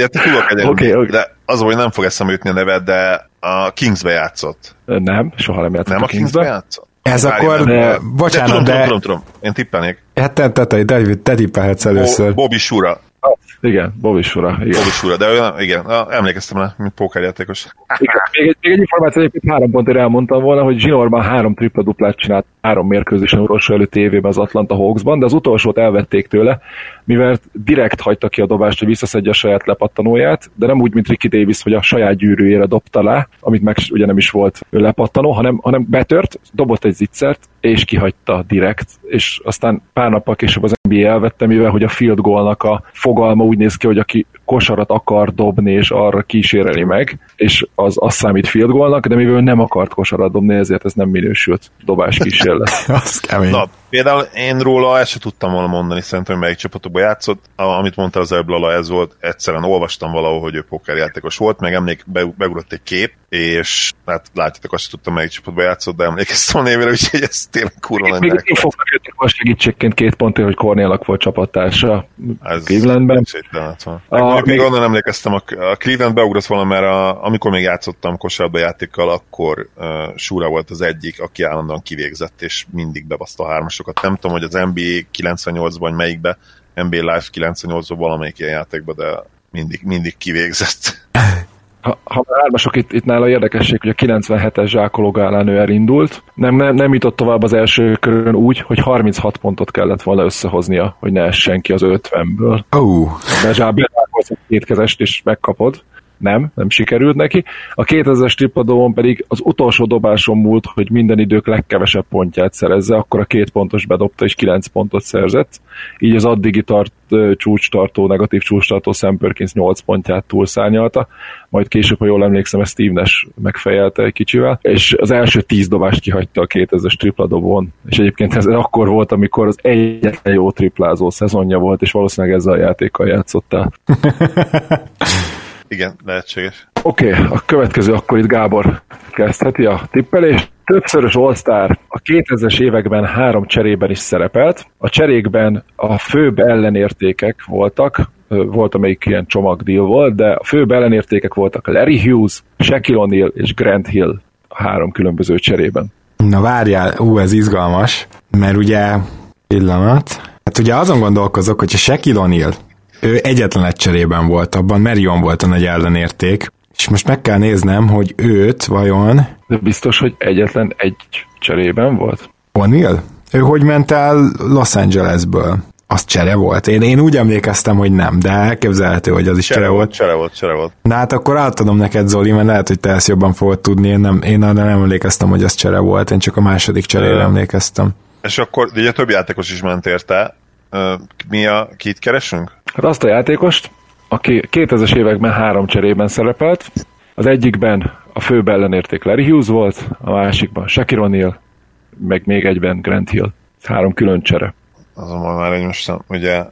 Speaker 2: Tudok egy
Speaker 3: Oké,
Speaker 2: okay,
Speaker 3: oké.
Speaker 2: de az, hogy nem fog eszembe jutni a neved, de a Kingsbe játszott.
Speaker 3: Nem, soha nem játszott
Speaker 2: Nem a Kingsbe
Speaker 3: Kingsbe.
Speaker 2: játszott?
Speaker 1: Ez
Speaker 2: Várj,
Speaker 1: akkor,
Speaker 2: nem,
Speaker 3: de-
Speaker 1: bocsánat,
Speaker 2: tudom,
Speaker 1: de,
Speaker 2: tudom, tudom, tudom. Én tippelnék.
Speaker 1: hát te, te, te, te, te tippelhetsz
Speaker 2: Bo-
Speaker 1: először.
Speaker 2: Bobby Shura.
Speaker 3: Igen, Bobby Sura, igen.
Speaker 2: Bobby Shura, de nem, igen, emlékeztem rá, mint pókerjátékos.
Speaker 3: Igen, még, egy, még egy információ, egyébként három pontért elmondtam volna, hogy Zsinorban három tripla duplát csinált három mérkőzésen utolsó előtt évében az Atlanta Hawksban, de az utolsót elvették tőle, mivel direkt hagyta ki a dobást, hogy visszaszedje a saját lepattanóját, de nem úgy, mint Ricky Davis, hogy a saját gyűrűjére dobta le, amit meg ugye nem is volt lepattanó, hanem, hanem betört, dobott egy zicsert, és kihagyta direkt, és aztán pár nappal később az NBA elvette, mivel hogy a field goalnak a fogalma úgy néz ki, hogy aki kosarat akar dobni, és arra kíséreli meg, és az, az számít field goalnak, de mivel ő nem akart kosarat dobni, ezért ez nem minősült dobás kísérlet.
Speaker 1: Az kemény.
Speaker 2: Na, például én róla ezt sem tudtam volna mondani, szerintem, hogy melyik csapatokban játszott. A, amit mondta az előbb Lala, ez volt, egyszerűen olvastam valahol, hogy ő pokerjátékos volt, meg emlék, be, beugrott egy kép, és hát látjátok, azt sem tudtam, melyik csapatban játszott, de emlékeztem a névére, úgyhogy ez tényleg kurva nagy
Speaker 3: Még én fognak jöttek a segítségként két pontért, hogy Cornélak volt csapattársa
Speaker 2: Ez
Speaker 3: Clevelandben. A-
Speaker 2: Mondjuk még onnan emlékeztem, a, Cleveland beugrott volna, mert a, amikor még játszottam kosárba játékkal, akkor uh, Sura volt az egyik, aki állandóan kivégzett, és mindig bebaszta a hármasokat. Nem tudom, hogy az NBA 98-ban melyikbe, NBA Live 98-ban valamelyik ilyen játékban, de mindig, mindig kivégzett.
Speaker 3: Ha, ha már hármasok, itt, itt nála érdekesség, hogy a 97-es zsákológálán ő elindult. Nem, nem, nem jutott tovább az első körön úgy, hogy 36 pontot kellett volna összehoznia, hogy ne essen ki az 50-ből.
Speaker 1: Ó, oh,
Speaker 3: De zsábelálkozz egy kétkezest és megkapod. Nem, nem sikerült neki. A 2000-es tripadón pedig az utolsó dobáson múlt, hogy minden idők legkevesebb pontját szerezze, akkor a két pontos bedobta és 9 pontot szerzett. Így az addigi tart, csúcstartó, negatív csúcstartó Sam Perkins 8 pontját túlszárnyalta, majd később, ha jól emlékszem, ezt Steve Nash megfejelte egy kicsivel, és az első 10 dobást kihagyta a 2000-es tripladobón, és egyébként ez akkor volt, amikor az egyetlen jó triplázó szezonja volt, és valószínűleg ezzel a játékkal játszottál.
Speaker 2: Igen, lehetséges.
Speaker 3: Oké, okay, a következő akkor itt Gábor kezdheti a tippelést. Többszörös All-Star a 2000-es években három cserében is szerepelt. A cserékben a főbb ellenértékek voltak, volt amelyik ilyen csomagdeal volt, de a főbb ellenértékek voltak Larry Hughes, Shaquille O'Neal és Grant Hill a három különböző cserében.
Speaker 1: Na várjál, ú, ez izgalmas, mert ugye, pillanat, hát ugye azon gondolkozok, hogy a Shaquille O'Neal, ő egyetlen egy cserében volt, abban Marion volt a nagy ellenérték, és most meg kell néznem, hogy őt vajon...
Speaker 3: De biztos, hogy egyetlen egy cserében volt?
Speaker 1: O'Neal? Ő hogy ment el Los Angelesből? Az csere volt. Én, én úgy emlékeztem, hogy nem, de elképzelhető, hogy az is csere, csere volt.
Speaker 2: Csere volt, csere volt.
Speaker 1: Na hát akkor átadom neked, Zoli, mert lehet, hogy te ezt jobban fogod tudni. Én nem, én nem emlékeztem, hogy az csere volt, én csak a második cserére emlékeztem.
Speaker 2: És akkor ugye több játékos is ment érte. Mi a, kit keresünk?
Speaker 3: Hát azt a játékost, aki 2000-es években három cserében szerepelt. Az egyikben a fő ellenérték Larry Hughes volt, a másikban Shaquille O'Neal, meg még egyben Grant Hill. Három külön csere.
Speaker 2: Azonban már egy most ugye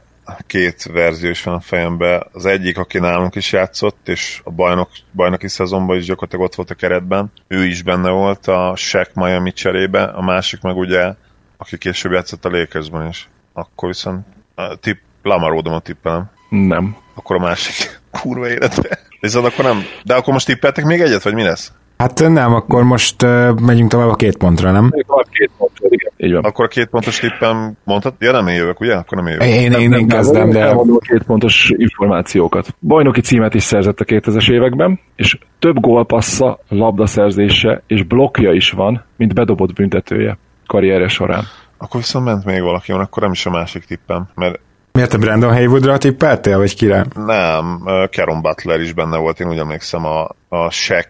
Speaker 2: két verzió is van a fejemben. Az egyik, aki nálunk is játszott, és a bajnok, bajnoki szezonban is gyakorlatilag ott volt a keretben, ő is benne volt a Shaq Miami cserébe, a másik meg ugye, aki később játszott a Lakersben is. Akkor viszont a tipp, Lamar a tippelem.
Speaker 3: Nem.
Speaker 2: Akkor a másik kurva életbe. Viszont akkor nem. De akkor most tippeltek még egyet, vagy mi lesz?
Speaker 1: Hát nem, akkor most uh, megyünk tovább a két pontra, nem?
Speaker 3: Két pontra, igen. Így van.
Speaker 2: Akkor a két pontos tippem mondhat? Ja, nem én jövök, ugye? Akkor nem én jövök.
Speaker 1: Én, én, én kezdem, de...
Speaker 3: Elmondom a két pontos információkat. Bajnoki címet is szerzett a 2000-es években, és több gólpassza, labdaszerzése és blokkja is van, mint bedobott büntetője karrierje során.
Speaker 2: Akkor viszont ment még valaki, akkor nem is a másik tippem, mert
Speaker 1: Miért te Brandon Haywoodra tippeltél, vagy kire?
Speaker 2: Nem, Keron Butler is benne volt, én úgy emlékszem a, a Shaq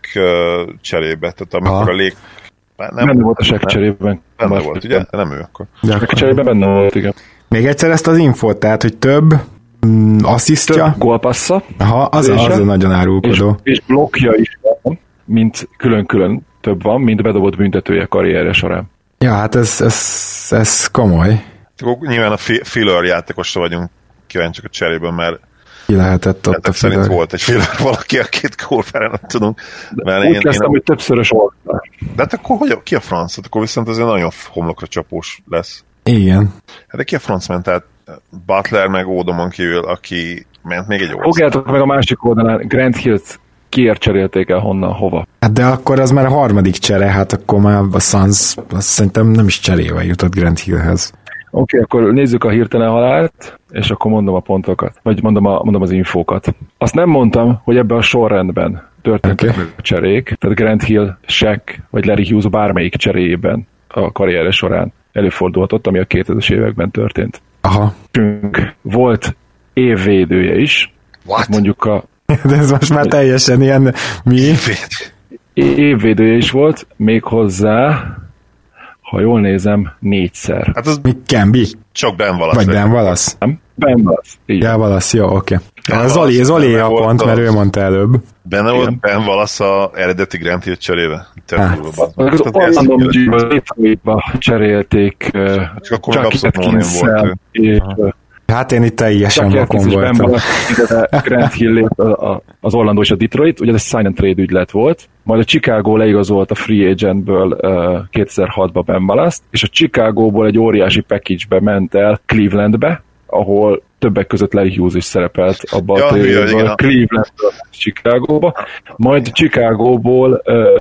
Speaker 2: cserébe, tehát amikor Aha. a lég...
Speaker 3: Nem, benne volt a Shaq cserében.
Speaker 2: Benne volt, ugye? Nem ő akkor.
Speaker 3: De a cserében benne volt, igen.
Speaker 1: Még egyszer ezt az infót, tehát, hogy több mm, asszisztja.
Speaker 3: Több gólpassza.
Speaker 1: Aha, az, az, az nagyon árulkodó.
Speaker 3: És, és blokkja is van, mint külön-külön több van, mint bedobott büntetője karrierje során.
Speaker 1: Ja, hát ez, ez, ez komoly.
Speaker 2: Nyilván a filler játékosra vagyunk kíváncsiak a cseréből, mert
Speaker 1: ki lehetett ott a
Speaker 2: szerint volt egy filler valaki, a két kórfára nem tudom.
Speaker 3: Mert Úgy én, kezdtem, én, hogy többszörös
Speaker 2: oldal. De hát akkor hogy, ki a franc? Hát akkor viszont egy nagyon homlokra csapós lesz.
Speaker 1: Igen.
Speaker 2: Hát de ki a franc ment? Tehát Butler meg Ódomon kívül, aki ment még egy
Speaker 3: Fogjátok meg a másik oldalán, Grant Hills kiért cserélték el honnan, hova?
Speaker 1: Hát de akkor az már a harmadik csere, hát akkor már a Suns azt szerintem nem is cserével jutott Grant Hillhez.
Speaker 3: Oké, okay, akkor nézzük a hirtelen halált, és akkor mondom a pontokat, vagy mondom, a, mondom az infókat. Azt nem mondtam, hogy ebben a sorrendben történtek okay. a cserék, tehát Grant Hill, Shaq vagy Larry Hughes bármelyik cseréjében a karrierje során előfordulhatott, ami a 2000-es években történt.
Speaker 1: Aha.
Speaker 3: Volt évvédője is.
Speaker 2: What?
Speaker 3: Mondjuk a...
Speaker 1: De ez most már teljesen ilyen... Mi?
Speaker 3: Évvédője is volt, méghozzá ha jól nézem, négyszer.
Speaker 2: Hát az
Speaker 1: mi Kembi?
Speaker 2: Csak Ben Wallace.
Speaker 1: Vagy Ben Wallace?
Speaker 3: Nem, Ben.
Speaker 1: Igen. Ben Wallace, jó, oké. Okay. Zoli, Zoli a pont, mert ő mondta előbb.
Speaker 2: Benne volt Ben Wallace a eredeti Grant Hill cserébe?
Speaker 3: Az Orlando Detroitba cserélték
Speaker 2: csak akkor Chucky Atkins-szel,
Speaker 3: és
Speaker 1: Hát én itt teljesen vakon voltam.
Speaker 3: Grant Hill az Orlando és a Detroit, ugye ez egy sign and trade ügylet volt, majd a Chicago leigazolt a free agentből uh, 2006-ba Ben Ballast, és a Chicago-ból egy óriási package-be ment el Clevelandbe, ahol többek között Larry Hughes is szerepelt abban ja, a Clevelandből Chicago-ba, majd Chicago-ból uh,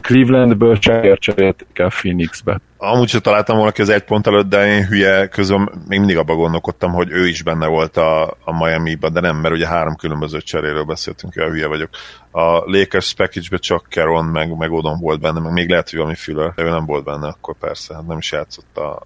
Speaker 3: Clevelandből cserélték el Phoenixbe.
Speaker 2: Amúgy sem találtam volna ki az egy pont előtt, de én hülye közben még mindig abban gondolkodtam, hogy ő is benne volt a, a Miami-ba, de nem, mert ugye három különböző cseréről beszéltünk, olyan hülye vagyok. A Lakers package csak Caron, meg, meg Odom volt benne, meg még lehet, hogy valami Füller, de ő nem volt benne, akkor persze, hát nem is játszott a,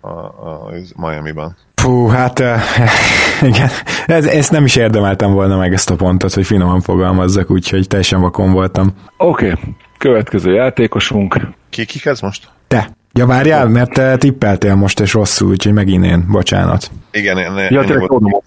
Speaker 2: a, a Miami-ban.
Speaker 1: Fú, hát igen, ez, ezt nem is érdemeltem volna meg ezt a pontot, hogy finoman fogalmazzak, úgyhogy teljesen vakon voltam.
Speaker 3: Oké, okay. Következő játékosunk.
Speaker 2: Ki, ki kezd most?
Speaker 1: Te. Ja, várjál, mert te tippeltél most, és rosszul, úgyhogy megint én, bocsánat.
Speaker 2: Igen, én,
Speaker 3: ja, én volt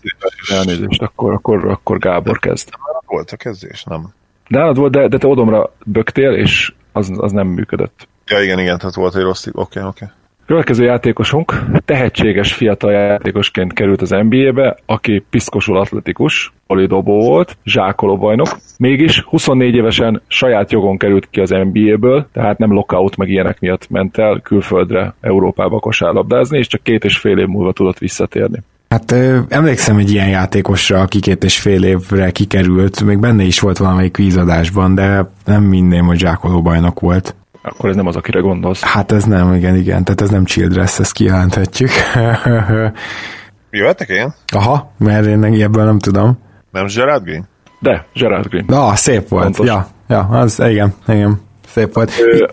Speaker 3: elnézést, akkor, akkor, akkor Gábor kezd.
Speaker 2: Volt a kezdés, nem?
Speaker 3: De nálad volt, de, de te odomra böktél, és az, az nem működött.
Speaker 2: Ja, igen, igen, tehát volt egy rossz, oké, okay, oké. Okay.
Speaker 3: Következő játékosunk tehetséges fiatal játékosként került az NBA-be, aki piszkosul atletikus, alidobó volt, zsákoló bajnok, mégis 24 évesen saját jogon került ki az NBA-ből, tehát nem lockout meg ilyenek miatt ment el külföldre, Európába kosárlabdázni, és csak két és fél év múlva tudott visszatérni.
Speaker 1: Hát emlékszem egy ilyen játékosra, aki két és fél évre kikerült, még benne is volt valamelyik kvízadásban, de nem minden, hogy zsákoló bajnok volt.
Speaker 3: Akkor ez nem az, akire gondolsz.
Speaker 1: Hát ez nem, igen, igen, tehát ez nem Childress, ezt kijelenthetjük.
Speaker 2: Jöhetek én?
Speaker 1: Aha, mert én ebből nem tudom.
Speaker 2: Nem Gerard Green?
Speaker 3: De, Gerard Green.
Speaker 1: Na, szép volt.
Speaker 3: Pontos.
Speaker 1: Ja, ja, az, igen, igen, szép volt.
Speaker 3: Ő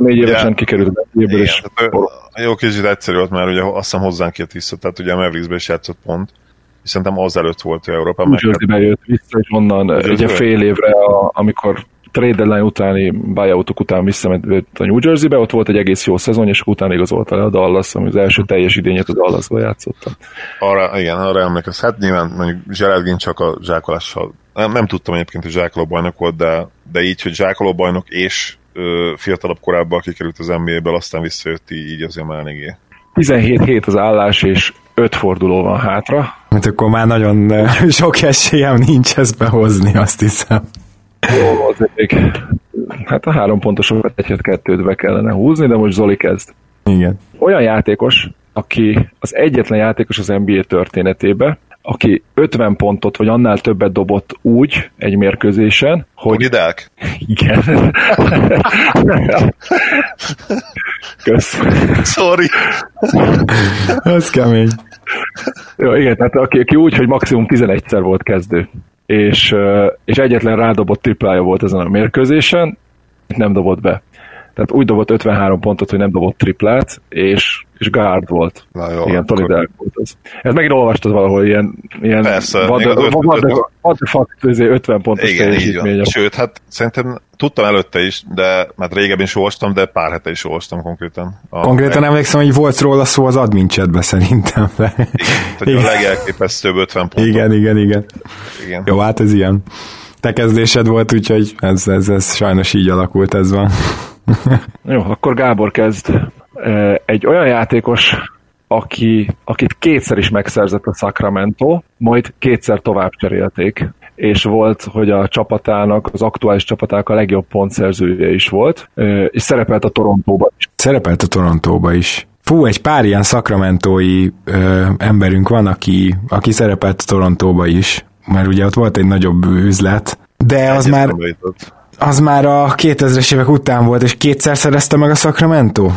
Speaker 3: 24 évesen
Speaker 2: Igen.
Speaker 3: kikerült NBA-ből,
Speaker 2: Igen,
Speaker 3: és
Speaker 2: jó kicsit egyszerű volt, mert ugye azt hiszem hozzánk jött vissza, tehát ugye a Mavericksbe is játszott pont, és szerintem azelőtt volt ő Európában.
Speaker 3: New Jersey-be jött vissza, és onnan ugye fél évre, a, amikor trade deadline utáni buyoutok után visszament a New Jersey-be, ott volt egy egész jó szezon, és utána igazolta le a Dallas, ami az első teljes idényet a Dallasba játszotta.
Speaker 2: Arra, igen, arra emlékez. Hát nyilván mondjuk Gerard csak a zsákolással. Nem, nem tudtam egyébként, hogy zsákoló bajnok volt, de, de így, hogy zsákoló bajnok és ö, fiatalabb korábban kikerült az NBA-ből, aztán visszajött így, így azért már eléggé.
Speaker 3: 17 hét az állás, és 5 forduló van hátra.
Speaker 1: Hát akkor már nagyon sok esélyem nincs ezt behozni, azt hiszem.
Speaker 3: Jó, azért még, hát a három pontosokat egyet kettőt be kellene húzni, de most Zoli kezd.
Speaker 1: Igen.
Speaker 3: Olyan játékos, aki az egyetlen játékos az NBA történetébe, aki 50 pontot vagy annál többet dobott úgy egy mérkőzésen, hogy
Speaker 2: Delk?
Speaker 3: igen. Kösz.
Speaker 2: Sorry.
Speaker 1: Ez kemény.
Speaker 3: Jó, igen, tehát aki, aki úgy, hogy maximum 11-szer volt kezdő, és, és egyetlen rádobott triplája volt ezen a mérkőzésen, nem dobott be. Tehát úgy dobott 53 pontot, hogy nem dobott triplát, és, és guard volt.
Speaker 2: Na jó,
Speaker 3: igen, Tony
Speaker 2: akkor-
Speaker 3: volt az. Ez megint olvastad valahol, ilyen, ilyen
Speaker 2: Persze,
Speaker 3: the, what the fuck, izé 50 pontos
Speaker 2: Igen, így
Speaker 3: teljesítmény.
Speaker 2: van. Sőt, hát szerintem tudtam előtte is, de mert régebben is olvastam, de pár hete is olvastam konkrétan. A,
Speaker 1: Konkrétan emlékszem, hogy volt róla szó az admin chatbe szerintem. De...
Speaker 2: hogy a legelképesztőbb 50 pont.
Speaker 1: Igen, igen, igen.
Speaker 2: igen.
Speaker 1: Jó, hát ez ilyen. Te kezdésed volt, úgyhogy ez, ez, ez sajnos így alakult, ez van.
Speaker 3: Jó, akkor Gábor kezd. Egy olyan játékos, aki, akit kétszer is megszerzett a Sacramento, majd kétszer tovább cserélték, és volt, hogy a csapatának, az aktuális csapatának a legjobb pontszerzője is volt, és szerepelt a Torontóban is.
Speaker 1: Szerepelt a Torontóba is. Fú, egy pár ilyen szakramentói ö, emberünk van, aki, aki szerepelt a Torontóba is, mert ugye ott volt egy nagyobb üzlet, de az már,
Speaker 2: Eszembe jutott.
Speaker 1: Az már a 2000-es évek után volt, és kétszer szerezte meg a Sacramento?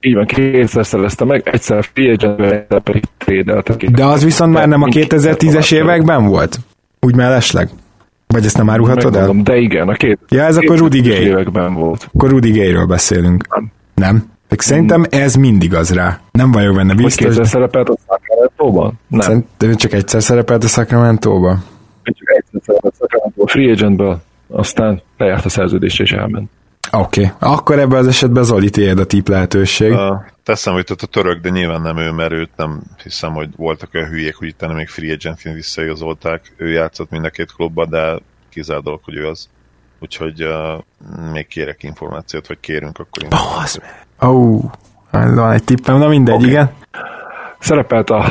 Speaker 3: Így van, kétszer szerezte meg, egyszer free agent egyszer pedig trade
Speaker 1: De az viszont már nem a
Speaker 3: Mindkétszer
Speaker 1: 2010-es
Speaker 3: tovább.
Speaker 1: években volt? Úgy mellesleg? Vagy ezt nem árulhatod el?
Speaker 3: De igen, a két,
Speaker 1: Ja, ez akkor Rudy
Speaker 3: 2010-es
Speaker 1: Gay.
Speaker 3: években volt.
Speaker 1: Akkor Rudy Gayről beszélünk.
Speaker 3: Nem.
Speaker 1: Nem? Meg szerintem ez mindig az rá. Nem vagyok benne
Speaker 3: Hogy
Speaker 1: biztos.
Speaker 3: kétszer szerepelt a Sacramento-ban? Nem.
Speaker 1: Szerintem csak egyszer szerepelt a Sacramento-ba.
Speaker 3: csak egyszer szerepelt Sacramento free agentből, aztán lejárt a szerződés és elment.
Speaker 1: Oké. Okay. Akkor ebben az esetben Zoli tiéd a tip lehetőség.
Speaker 2: Uh, teszem jutott a török, de nyilván nem ő, mert őt nem hiszem, hogy voltak olyan hülyék, hogy itt még free agentként visszaigazolták. Ő játszott mind a két klubba, de kizárt dolog, hogy ő az. Úgyhogy uh, még kérek információt, vagy kérünk, akkor én.
Speaker 1: Basz meg. Ó, oh, van egy tippem, na mindegy, okay. igen.
Speaker 3: Szerepelt a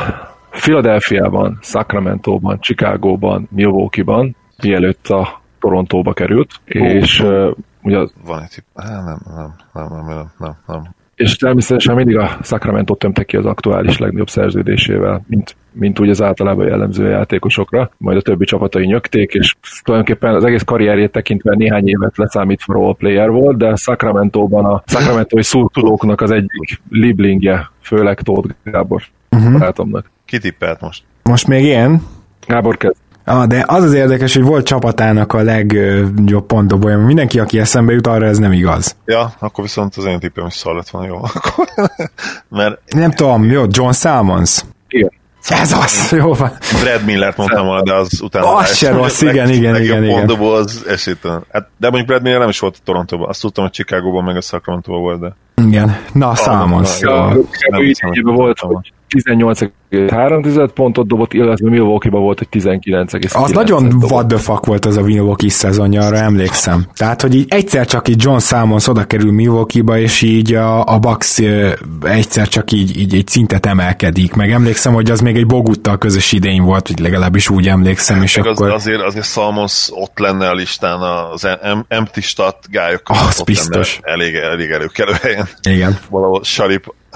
Speaker 3: Philadelphiában, Sacramento-ban, Chicagóban, Milwaukee-ban, mielőtt a Torontóba került, oh. és uh, ugye...
Speaker 2: Van egy tipp, nem, nem, nem, nem, nem, nem, nem.
Speaker 3: És természetesen mindig a Sacramento tömte ki az aktuális legnagyobb szerződésével, mint, mint úgy az általában jellemző a játékosokra, majd a többi csapatai nyögték, és tulajdonképpen az egész karrierjét tekintve néhány évet leszámítva role player volt, de Sacramento-ban a Sacramento-i szurkolóknak az egyik liblingje, főleg Tóth Gábor uh-huh. barátomnak.
Speaker 2: Kitippelt most?
Speaker 1: Most még én.
Speaker 3: Gábor kezd.
Speaker 1: Ah, de az az érdekes, hogy volt csapatának a legjobb pontdobója, mindenki, aki eszembe jut, arra ez nem igaz.
Speaker 2: Ja, akkor viszont az én tippem is szar lett volna, jó. Akkor, mert
Speaker 1: Nem tudom, jó, John Salmons.
Speaker 3: Igen.
Speaker 1: Ez az, jó van.
Speaker 2: Brad Millert mondtam volna, de az utána...
Speaker 1: Az se rossz, igen, igen,
Speaker 2: legjobb
Speaker 1: igen, igen.
Speaker 2: pontdobó az esélytelen. Hát, de mondjuk Brad Miller nem is volt a Torontóban. Azt tudtam, hogy Chicagóban meg a Sacramento volt, de...
Speaker 1: Igen. Na, Salmons.
Speaker 2: na,
Speaker 1: jó.
Speaker 2: jó.
Speaker 3: A Chicago
Speaker 2: Nem hiszem,
Speaker 3: idényében
Speaker 2: hogy
Speaker 3: volt, hogy 18,3 pontot dobott, illetve Milwaukee-ban volt egy 19
Speaker 1: Az nagyon what the fuck volt az a Milwaukee szezonja, arra emlékszem. Tehát, hogy így egyszer csak így John Salmons oda kerül Milwaukee-ba, és így a, a Bucks egyszer csak így, így egy szintet emelkedik. Meg emlékszem, hogy az még egy Boguttal közös idény volt, hogy legalábbis úgy emlékszem. És
Speaker 2: Meg
Speaker 1: akkor...
Speaker 2: az, azért, azért Salmons ott lenne a listán az em- empty stat gályok
Speaker 1: Az biztos.
Speaker 2: elég, elég előkelő helyen.
Speaker 1: Igen,
Speaker 2: Valahol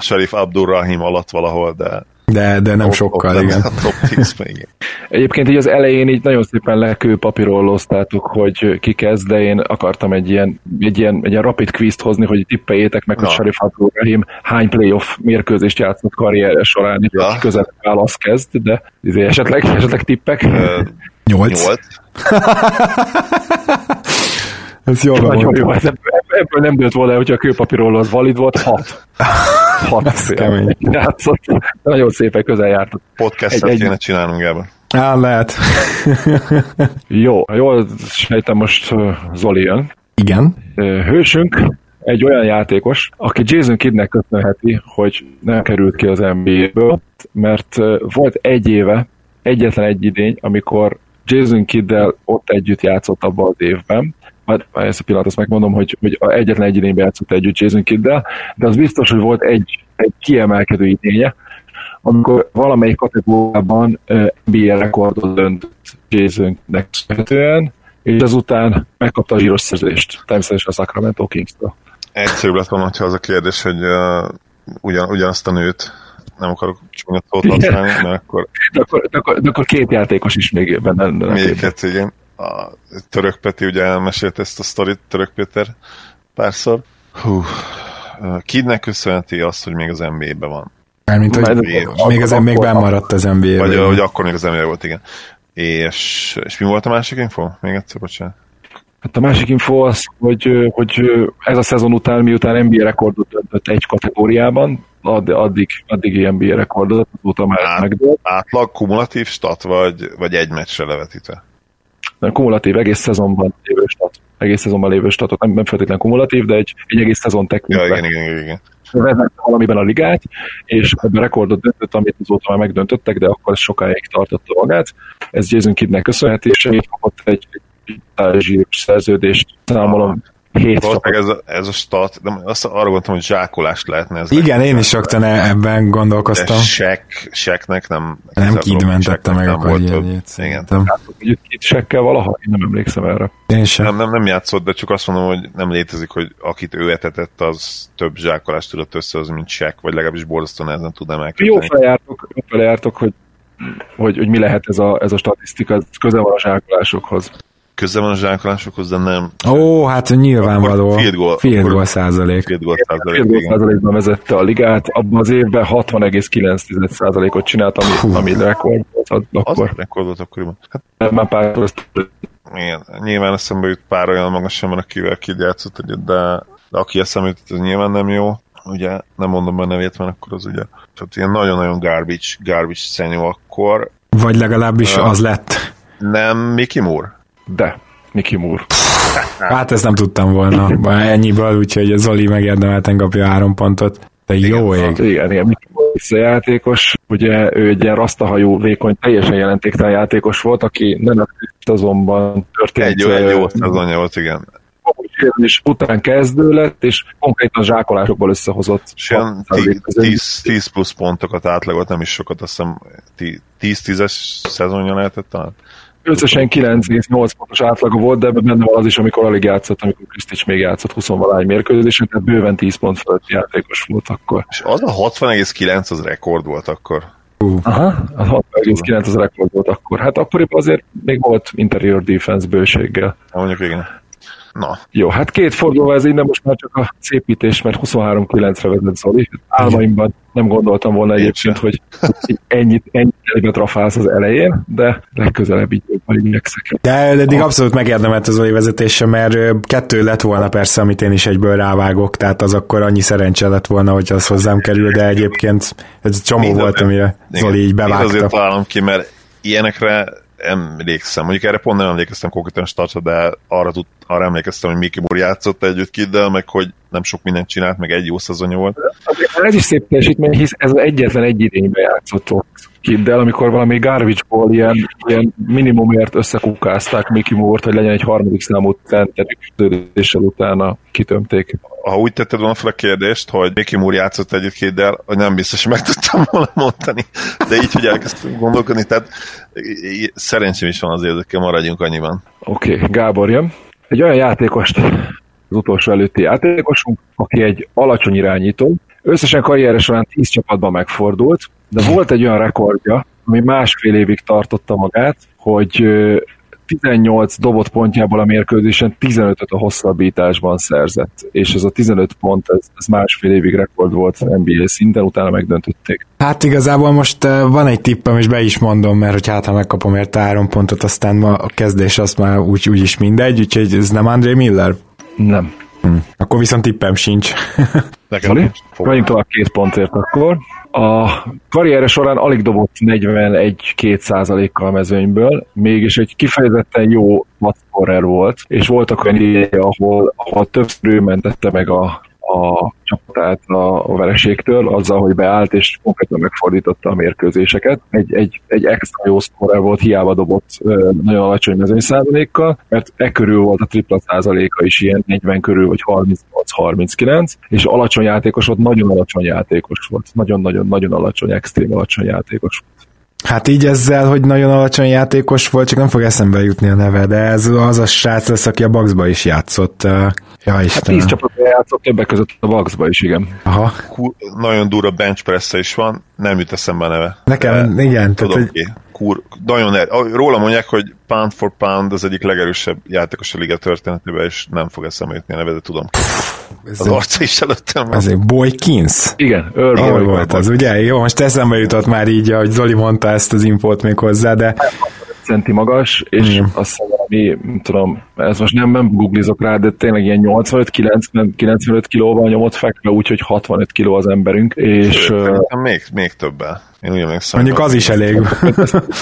Speaker 2: Sharif, Sharif Abdurrahim alatt valahol, de
Speaker 1: de, de nem
Speaker 2: ott-
Speaker 1: sokkal,
Speaker 2: ott
Speaker 1: igen.
Speaker 2: A top 10 még.
Speaker 3: Egyébként így az elején így nagyon szépen lekőpapírolloztátok, hogy ki kezd, de én akartam egy ilyen, egy ilyen, egy ilyen rapid quizt hozni, hogy tippeljétek meg, hogy
Speaker 2: Na.
Speaker 3: Sharif Abdul-Rahim hány playoff mérkőzést játszott karrierje során, és
Speaker 2: Ja.
Speaker 3: közel válasz kezd, de izé, esetleg, esetleg tippek.
Speaker 1: Nyolc.
Speaker 2: Nyolc.
Speaker 1: Ez jól
Speaker 3: Nagyon
Speaker 1: van.
Speaker 3: jó, ez ebből, ebből nem dőlt volna, hogyha a kőpapírolló az valid volt, hat. Hat
Speaker 1: Ez kemény.
Speaker 3: játszott. Nagyon szépen közel jártott.
Speaker 2: Podcastet
Speaker 3: Egy- egy-
Speaker 2: kéne csinálnunk ebben.
Speaker 1: Á, lehet.
Speaker 3: Jó, jól sejtem most Zoli jön.
Speaker 1: Igen.
Speaker 3: Hősünk egy olyan játékos, aki Jason Kiddnek köszönheti, hogy nem került ki az NBA-ből, mert volt egy éve, egyetlen egy idény, amikor Jason Kiddel ott együtt játszott abban az évben, majd majd ezt a pillanatot azt megmondom, hogy, hogy egyetlen egy idényben játszott együtt Jason Kiddel, de az biztos, hogy volt egy, egy kiemelkedő idénye, amikor valamelyik kategóriában NBA rekordot döntött Jasonnek köszönhetően, és ezután megkapta a zsíros szerződést, természetesen a Sacramento Kings-től.
Speaker 2: Egyszerűbb lett volna, ha az a kérdés, hogy uh, ugyan, ugyanazt a nőt nem akarok csúnya szót használni, mert akkor
Speaker 3: De akkor, de akkor, de akkor két játékos is még benne. benne
Speaker 2: még kettő, igen. A Török Peti ugye elmesélt ezt a sztorit, Török Péter párszor. Hú, Kidnek köszönheti azt, hogy még az NBA-ben van.
Speaker 1: Mármint, hogy
Speaker 3: Mert-
Speaker 1: még azért még bemaradt az
Speaker 2: Vagy
Speaker 1: NBA-ben.
Speaker 2: uh, hogy akkor még az NBA volt, igen. És, és mi volt a másik info? Még egyszer, bocsánat.
Speaker 3: Hát a másik info az, hogy, hogy ez a szezon után, miután NBA rekordot döntött egy kategóriában, add- addig, addig ilyen NBA rekordot, azóta már
Speaker 2: Át-
Speaker 3: megdőlt.
Speaker 2: Átlag, kumulatív stat, vagy, vagy egy meccsre levetítve?
Speaker 3: Nem, kumulatív egész szezonban lévő stat. Egész szezonban lévő statot, nem, nem feltétlenül kumulatív, de egy, egy egész szezon tekintve.
Speaker 2: Ja, igen, igen, igen,
Speaker 3: vezette valamiben a ligát, és ebben rekordot döntött, amit azóta már megdöntöttek, de akkor sokáig tartotta magát. Ez Jason Kiddnek köszönheti, és így kapott egy, zsíros szerződést, számolom, hét
Speaker 2: Valószínűleg ez a, ez a stat, de azt arra gondoltam, hogy zsákolást lehetne ez.
Speaker 1: Igen, én is rögtön ebben
Speaker 2: De
Speaker 1: gondolkoztam.
Speaker 2: sek, seknek nem...
Speaker 1: Nem Kid mentette meg a karrierjét.
Speaker 2: Igen.
Speaker 3: itt sekkel valaha, én nem emlékszem erre.
Speaker 1: Én sem.
Speaker 2: Nem, nem, nem játszott, de csak azt mondom, hogy nem létezik, hogy akit ő etetett, az több zsákolást tudott összehozni, mint sek, vagy legalábbis borzasztó nehezen tudnám
Speaker 3: Jó
Speaker 2: elképzelni.
Speaker 3: felejártok, jó felejártok hogy, hogy, hogy mi lehet ez a, ez a statisztika, ez közel van a zsákolásokhoz.
Speaker 2: Közel van a zsákolásokhoz, de nem
Speaker 1: Ó, hát nyilvánvaló.
Speaker 2: Akkor field goal-
Speaker 1: Field
Speaker 2: akkor-
Speaker 1: goal százalék.
Speaker 2: két gólt százalék.
Speaker 3: Field goal százalékban vezette a ligát, abban az évben 60,9 százalékot csinált, ami, ami rekord volt
Speaker 2: Az
Speaker 3: akkor.
Speaker 2: rekordot akkoriban. Hát
Speaker 3: Már pár
Speaker 2: igen, nyilván eszembe jut pár olyan magas ember, akivel Kid játszott együtt, de, de aki eszembe jut, az nyilván nem jó. Ugye nem mondom be nevét, mert akkor az ugye tehát ilyen nagyon-nagyon garbage, garbage szenyó akkor.
Speaker 1: Vagy legalábbis
Speaker 2: Ja.
Speaker 1: az lett.
Speaker 2: Nem Mickey Moore?
Speaker 3: De, Mickey Moore.
Speaker 1: Hát ezt nem tudtam volna. Ennyiből, úgyhogy Zoli megérdemelten kapja három pontot. De jó ég.
Speaker 3: Igen, igen, visszajátékos. Ugye ő egy ilyen rasztahajú, vékony, teljesen jelentéktelen játékos volt, aki nem a szezonban történt.
Speaker 2: Egy jó, egy jó szezonja volt, igen.
Speaker 3: és után kezdő lett, és konkrétan zsákolásokból összehozott.
Speaker 2: És ilyen
Speaker 3: 6%.
Speaker 2: 10, 10 plusz pontokat átlagolt, nem is sokat, azt hiszem 10-10-es szezonja lehetett talán.
Speaker 3: Összesen 9,8 pontos átlaga volt, de ebben benne van az is, amikor alig játszott, amikor Krisztics még játszott 20 valány mérkőzésen, tehát bőven 10 pont fölött játékos volt akkor.
Speaker 2: És az a 60,9 az rekord volt akkor.
Speaker 3: Aha, az 6,9 az rekord volt akkor. Hát akkoriban azért még volt interior defense bőséggel.
Speaker 2: Hát mondjuk igen. Na,
Speaker 3: Jó, hát két fordulóval ez innen most már csak a szépítés, mert 23-9-re vezet Zoli. Álmaimban nem gondoltam volna egyébként, hogy ennyit, ennyit elébet rafálsz az elején, de legközelebb így jobban igyekszek.
Speaker 1: De eddig abszolút megérdemelt az Zoli vezetése, mert kettő lett volna persze, amit én is egyből rávágok, tehát az akkor annyi szerencse lett volna, hogy az hozzám kerül, de egyébként ez csomó
Speaker 2: Mind
Speaker 1: volt, amire. Zoli így
Speaker 2: Én azért
Speaker 1: bevágta.
Speaker 2: találom ki, mert ilyenekre emlékszem, mondjuk erre pont nem emlékeztem konkrétan startra, de arra, tud, arra emlékeztem, hogy Mickey Moore játszott együtt Kiddel, meg hogy nem sok mindent csinált, meg egy jó szezonja volt.
Speaker 3: Ez is szép teljesítmény, hisz ez egyetlen egy idényben játszott ott Kiddel, amikor valami garbage-ból ilyen, ilyen minimumért összekukázták Mickey Moore-t, hogy legyen egy harmadik számú és utána kitömték.
Speaker 2: Ha úgy tetted volna fel a kérdést, hogy Mickey Moore játszott együtt Kiddel, hogy nem biztos, hogy meg tudtam volna mondani, de így, hogy elkezdtem gondolkodni, tehát szerencsém is van azért, hogy maradjunk annyiban.
Speaker 3: Oké, okay, Gábor jön. Egy olyan játékost, az utolsó előtti játékosunk, aki egy alacsony irányító, összesen karrierre során 10 csapatban megfordult, de volt egy olyan rekordja, ami másfél évig tartotta magát, hogy 18 dobott pontjából a mérkőzésen 15-öt a hosszabbításban szerzett, és ez a 15 pont, ez, ez másfél évig rekord volt NBA szinten, utána megdöntötték.
Speaker 1: Hát igazából most van egy tippem, és be is mondom, mert hogy hát ha megkapom érte három pontot, aztán ma a kezdés az már úgy, úgy is mindegy, úgyhogy ez nem André Miller?
Speaker 3: Nem.
Speaker 1: Hm. Akkor viszont tippem sincs.
Speaker 3: Nekem Vagyunk tovább két pontért akkor. A karriere során alig dobott 41-2 százalékkal mezőnyből, mégis egy kifejezetten jó scorer volt, és voltak olyan idejek, ahol, ahol több mentette meg a, a csapatát a, a vereségtől, azzal, hogy beállt és konkrétan megfordította a mérkőzéseket. Egy, egy, egy extra jó szkorer volt, hiába dobott nagyon alacsony mezőnyszázalékkal, mert e körül volt a tripla százaléka is ilyen 40 körül, vagy 38-39, és alacsony játékos volt, nagyon alacsony játékos volt. Nagyon-nagyon-nagyon alacsony, extrém alacsony játékos volt.
Speaker 1: Hát így ezzel, hogy nagyon alacsony játékos volt, csak nem fog eszembe jutni a neve, de ez az a srác lesz, aki a Bugsba is játszott. Ja,
Speaker 3: hát tíz csapatban játszott, többek között a Bugsba is, igen.
Speaker 1: Aha.
Speaker 2: nagyon durva bench press is van, nem jut eszembe a neve.
Speaker 1: Nekem, de, igen. Tudom,
Speaker 2: tehát, hogy... Kur, nagyon er, róla mondják, hogy pound for pound az egyik legerősebb játékos a liga történetében, és nem fog eszembe jutni a neve, de tudom. Ez az arca is előttem van.
Speaker 1: egy Boykins?
Speaker 3: Igen,
Speaker 1: Earl volt az, ugye? Jó, most eszembe jutott már így, ahogy Zoli mondta ezt az infót még hozzá, de
Speaker 3: centi magas, és mm. azt hiszem valami, tudom, ez most nem, nem googlizok rá, de tényleg ilyen 85-95 kilóval nyomott fekve, úgyhogy 65 kiló az emberünk, és...
Speaker 2: Sőt, még, még többel. Én úgy
Speaker 1: emlékszem. Mondjuk az is elég.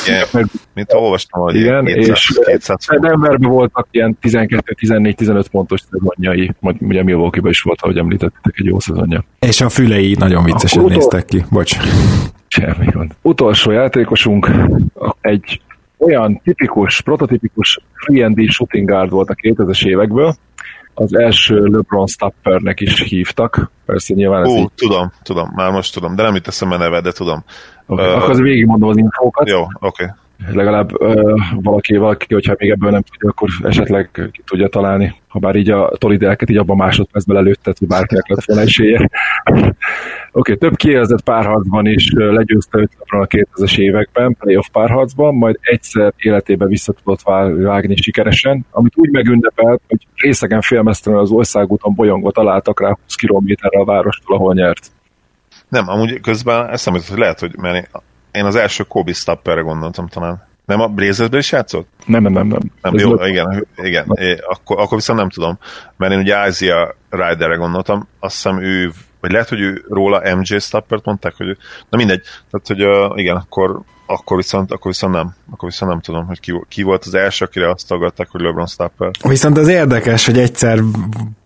Speaker 2: Igen, mint olvastam, hogy
Speaker 3: Igen, 200, és 200 Denverben voltak ilyen 12-14-15 pontos szezonjai, ugye Milwaukee-ban is volt, ahogy említettek, egy jó szezonja.
Speaker 1: És a fülei nagyon viccesen utol... néztek ki. Bocs.
Speaker 3: Semmi gond. Utolsó játékosunk egy olyan tipikus, prototipikus free and shooting guard volt a 2000-es évekből, az első LeBron Stappernek is hívtak. Persze nyilván
Speaker 2: ez Ó, így... tudom, tudom, már most tudom, de nem itt eszembe neve, de tudom.
Speaker 3: Okay, uh, akkor végigmondom az infókat.
Speaker 2: Jó, oké. Okay
Speaker 3: legalább ö, valaki, valaki, hogyha még ebből nem tudja, akkor esetleg ki tudja találni. Ha bár így a tolidelket így abban másodpercben előttet, hogy bárkinek lett volna esélye. Oké, okay, több kijelzett párharcban is legyőzte őt a 2000-es években, playoff párharcban, majd egyszer életében vissza tudott vágni sikeresen, amit úgy megünnepelt, hogy részegen félmeztelen az országúton bolyongva találtak rá 20 kilométerre a várostól, ahol nyert.
Speaker 2: Nem, amúgy közben eszembe hogy lehet, hogy mert én az első Kobe Stapperre gondoltam talán. Nem a Blazersben is játszott?
Speaker 3: Nem, nem, nem. nem.
Speaker 2: nem jó, igen, igen. É, akkor, akkor viszont nem tudom. Mert én ugye Isaiah Ryderre gondoltam, azt hiszem ő, vagy lehet, hogy ő róla MJ Stappert mondták, hogy ő, na mindegy. Tehát, hogy uh, igen, akkor, akkor viszont, akkor viszont nem. Akkor viszont nem tudom, hogy ki, ki volt az első, akire azt tagadták, hogy LeBron Stapper.
Speaker 1: Viszont az érdekes, hogy egyszer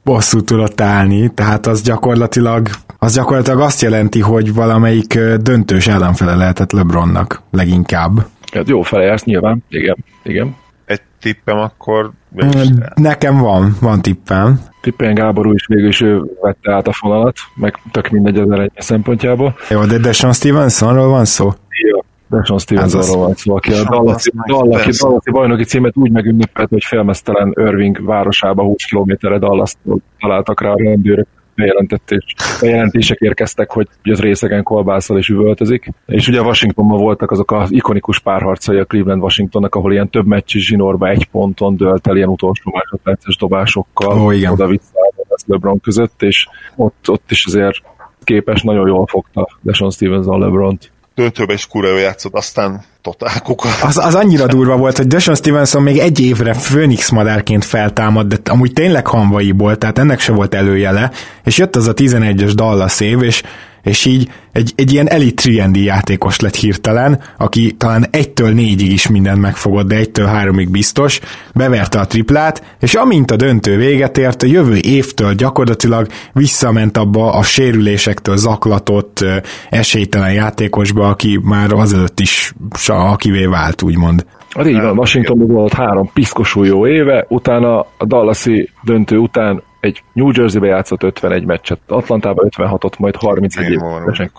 Speaker 1: bosszú tudott állni, tehát az gyakorlatilag az gyakorlatilag azt jelenti, hogy valamelyik döntős ellenfele lehetett LeBronnak leginkább.
Speaker 3: Hát jó felejársz nyilván, igen, igen.
Speaker 2: Egy tippem akkor...
Speaker 1: Nekem van, van tippem.
Speaker 3: Tippen Gábor is végül is ő vette át a fonalat, meg tök mindegy az eredménye szempontjából.
Speaker 1: Jó, de Deshaun Stevensonról van szó?
Speaker 3: Jó, Deshaun Stevensonról van szó, aki a Dallasi, Dallasi, Dallasi bajnoki címet úgy megünnepelt, hogy félmeztelen Irving városába 20 kilométerre dallas találtak rá a rendőrök bejelentettés, bejelentések érkeztek, hogy az részegen kolbászol és üvöltözik. És ugye Washingtonban voltak azok az ikonikus párharcai a Cleveland Washingtonnak, ahol ilyen több meccs zsinórba egy ponton dölt el ilyen utolsó másodperces dobásokkal
Speaker 1: oh, igen.
Speaker 3: oda-vissza LeBron között, és ott, ott is azért képes, nagyon jól fogta Deshaun Stevens a LeBron-t
Speaker 2: döntőbe is kurva játszott, aztán totál kuka.
Speaker 1: Az, az annyira durva volt, hogy Deshaun Stevenson még egy évre Phoenix madárként feltámad, de amúgy tényleg hanvaiból, tehát ennek se volt előjele, és jött az a 11-es Dallas év, és és így egy, egy ilyen Elite 3 játékos lett hirtelen, aki talán 1-től 4-ig is mindent megfogott, de 1-től 3-ig biztos, beverte a triplát, és amint a döntő véget ért, a jövő évtől gyakorlatilag visszament abba a sérülésektől zaklatott, esélytelen játékosba, aki már azelőtt is akivé vált, úgymond.
Speaker 3: Hát így van, Washingtonban volt három piszkosú jó éve, utána a Dallasi döntő után egy New Jersey-be játszott 51 meccset, Atlantában 56-ot, majd 31 évesen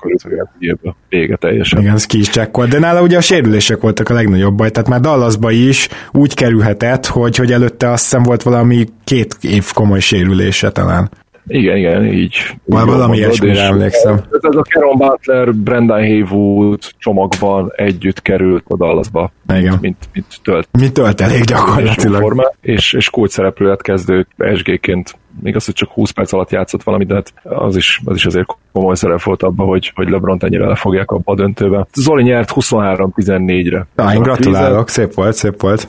Speaker 3: vége teljesen.
Speaker 1: Igen, ez ki is csekkolt, de nála ugye a sérülések voltak a legnagyobb baj, tehát már Dallasba is úgy kerülhetett, hogy, hogy előtte azt hiszem volt valami két év komoly sérülése talán.
Speaker 3: Igen, igen, így.
Speaker 1: Val valami ilyesmire emlékszem.
Speaker 3: Ez, ez a Keron Butler, Brendan Haywood csomagban együtt került a Dallasba.
Speaker 1: Igen.
Speaker 3: Mint, mint tölt.
Speaker 1: Mint tölt elég gyakorlatilag.
Speaker 3: Forma, és, és kult szereplő lett kezdő SG-ként még az, hogy csak 20 perc alatt játszott valamit, de hát az is, az is azért komoly szerep volt abban, hogy, hogy LeBron ennyire lefogják abba a döntőbe. Zoli nyert 23-14-re.
Speaker 1: Na, én gratulálok, szép volt, szép volt.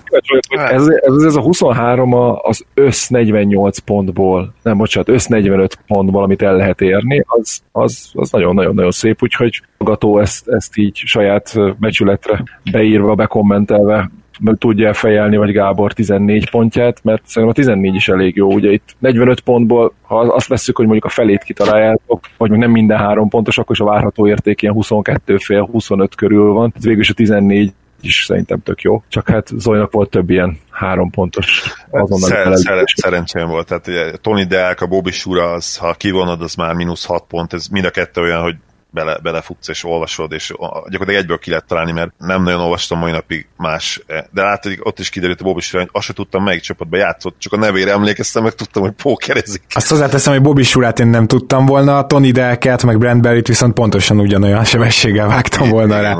Speaker 3: Ez, ez, ez a 23 az össz 48 pontból, nem, bocsánat, össz 45 pontból, amit el lehet érni, az, az, az nagyon-nagyon-nagyon szép, úgyhogy Gató ezt, ezt így saját becsületre beírva, bekommentelve tudja fejelni, vagy Gábor 14 pontját, mert szerintem a 14 is elég jó. Ugye itt 45 pontból, ha azt veszük, hogy mondjuk a felét kitaláljátok, vagy még nem minden három pontos, akkor is a várható érték ilyen 22 fél, 25 körül van. Ez végül is a 14 is szerintem tök jó. Csak hát Zolinak volt több ilyen három pontos azonnal.
Speaker 2: Szer- szer- szerencsém volt. Tehát ugye Tony Deák, a Bobby Sura, az, ha kivonod, az már mínusz 6 pont. Ez mind a kettő olyan, hogy bele, belefutsz és olvasod, és gyakorlatilag egyből ki lehet találni, mert nem nagyon olvastam mai napig más. De látod, ott is kiderült a Bobby Sura, hogy azt se tudtam, melyik csapatban játszott, csak a nevére emlékeztem, meg tudtam, hogy pókerezik.
Speaker 1: Azt hozzáteszem, hogy Bobby Surát én nem tudtam volna, Tony Delket, meg Brent Berry-t viszont pontosan ugyanolyan sebességgel vágtam volna rá.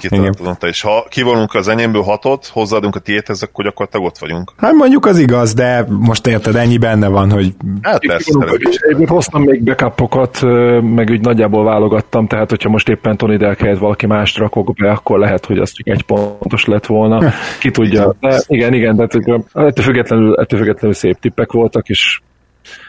Speaker 2: Igen. És ha kivonunk az enyémből hatot, hozzáadunk a tiéthez, akkor gyakorlatilag ott vagyunk.
Speaker 1: Hát mondjuk az igaz, de most érted, ennyi benne van, hogy...
Speaker 2: Hát persze.
Speaker 3: Én hoztam még backupokat, meg úgy nagyjából válogattam játszottam, tehát hogyha most éppen Tony Delk helyett valaki mást rakok be, akkor lehet, hogy az csak egy pontos lett volna. Ki tudja. De igen, igen, de ettől függetlenül, ettől függetlenül szép tippek voltak, és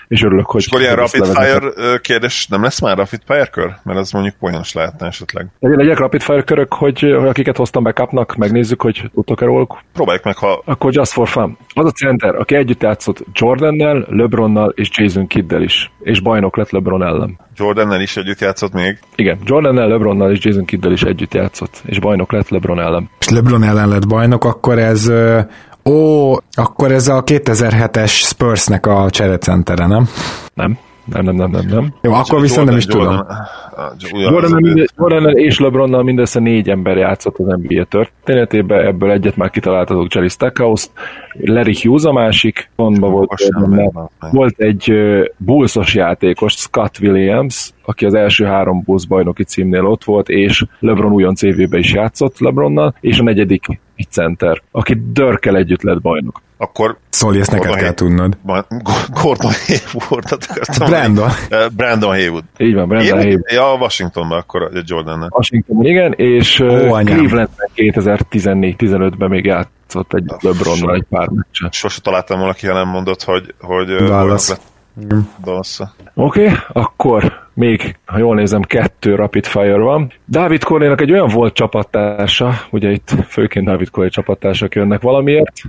Speaker 3: és örülök, hogy... És
Speaker 2: akkor ilyen Rapid Fire kérdés nem lesz már Rapid Fire kör? Mert az mondjuk poénos lehetne esetleg.
Speaker 3: Legyen Rapid Fire körök, hogy, hogy akiket hoztam be kapnak, megnézzük, hogy tudtok-e róluk.
Speaker 2: Próbáljuk meg, ha...
Speaker 3: Akkor Just for Fun. Az a center, aki együtt játszott Jordannel, LeBronnal és Jason Kiddel is, és bajnok lett LeBron ellen.
Speaker 2: Jordannel is együtt játszott még?
Speaker 3: Igen, Jordannel, LeBronnal és Jason Kiddel is együtt játszott, és bajnok lett LeBron ellen.
Speaker 1: És LeBron ellen lett bajnok, akkor ez Ó, akkor ez a 2007-es Spursnek a cserecentere, nem?
Speaker 3: Nem. Nem, nem, nem, nem, nem.
Speaker 1: Jó, akkor Jordan, viszont nem is
Speaker 3: Jordan, tudom. Jordan, Jordan és LeBronnal mindössze négy ember játszott az NBA történetében, ebből egyet már kitaláltatok Jerry Stackhouse, Larry Hughes a másik, pontban volt, volt egy Bullsos játékos, Scott Williams, aki az első három Bulls bajnoki címnél ott volt, és LeBron újonc évébe is játszott LeBronnal, és a negyedik egy center, aki Dörkel együtt lett bajnok.
Speaker 2: Akkor...
Speaker 1: Szóli, ezt neked kell tudnod.
Speaker 2: Gordon Hayward-ot
Speaker 1: akartam. Brandon.
Speaker 2: Brandon Haywood.
Speaker 3: Így van, Brandon Haywood.
Speaker 2: Ja, Washingtonban akkor Jordan.
Speaker 3: Washingtonban, igen, és Ó, Clevelandben 2014-15-ben még játszott egy LeBronnal egy pár meccset.
Speaker 2: Sose találtam valaki, ha nem mondott, hogy, hogy
Speaker 1: Dallas.
Speaker 2: Dallas.
Speaker 3: Oké, okay, akkor még, ha jól nézem, kettő Rapid Fire van. David Cornénak egy olyan volt csapattársa, ugye itt főként David Corné csapattársak jönnek valamiért,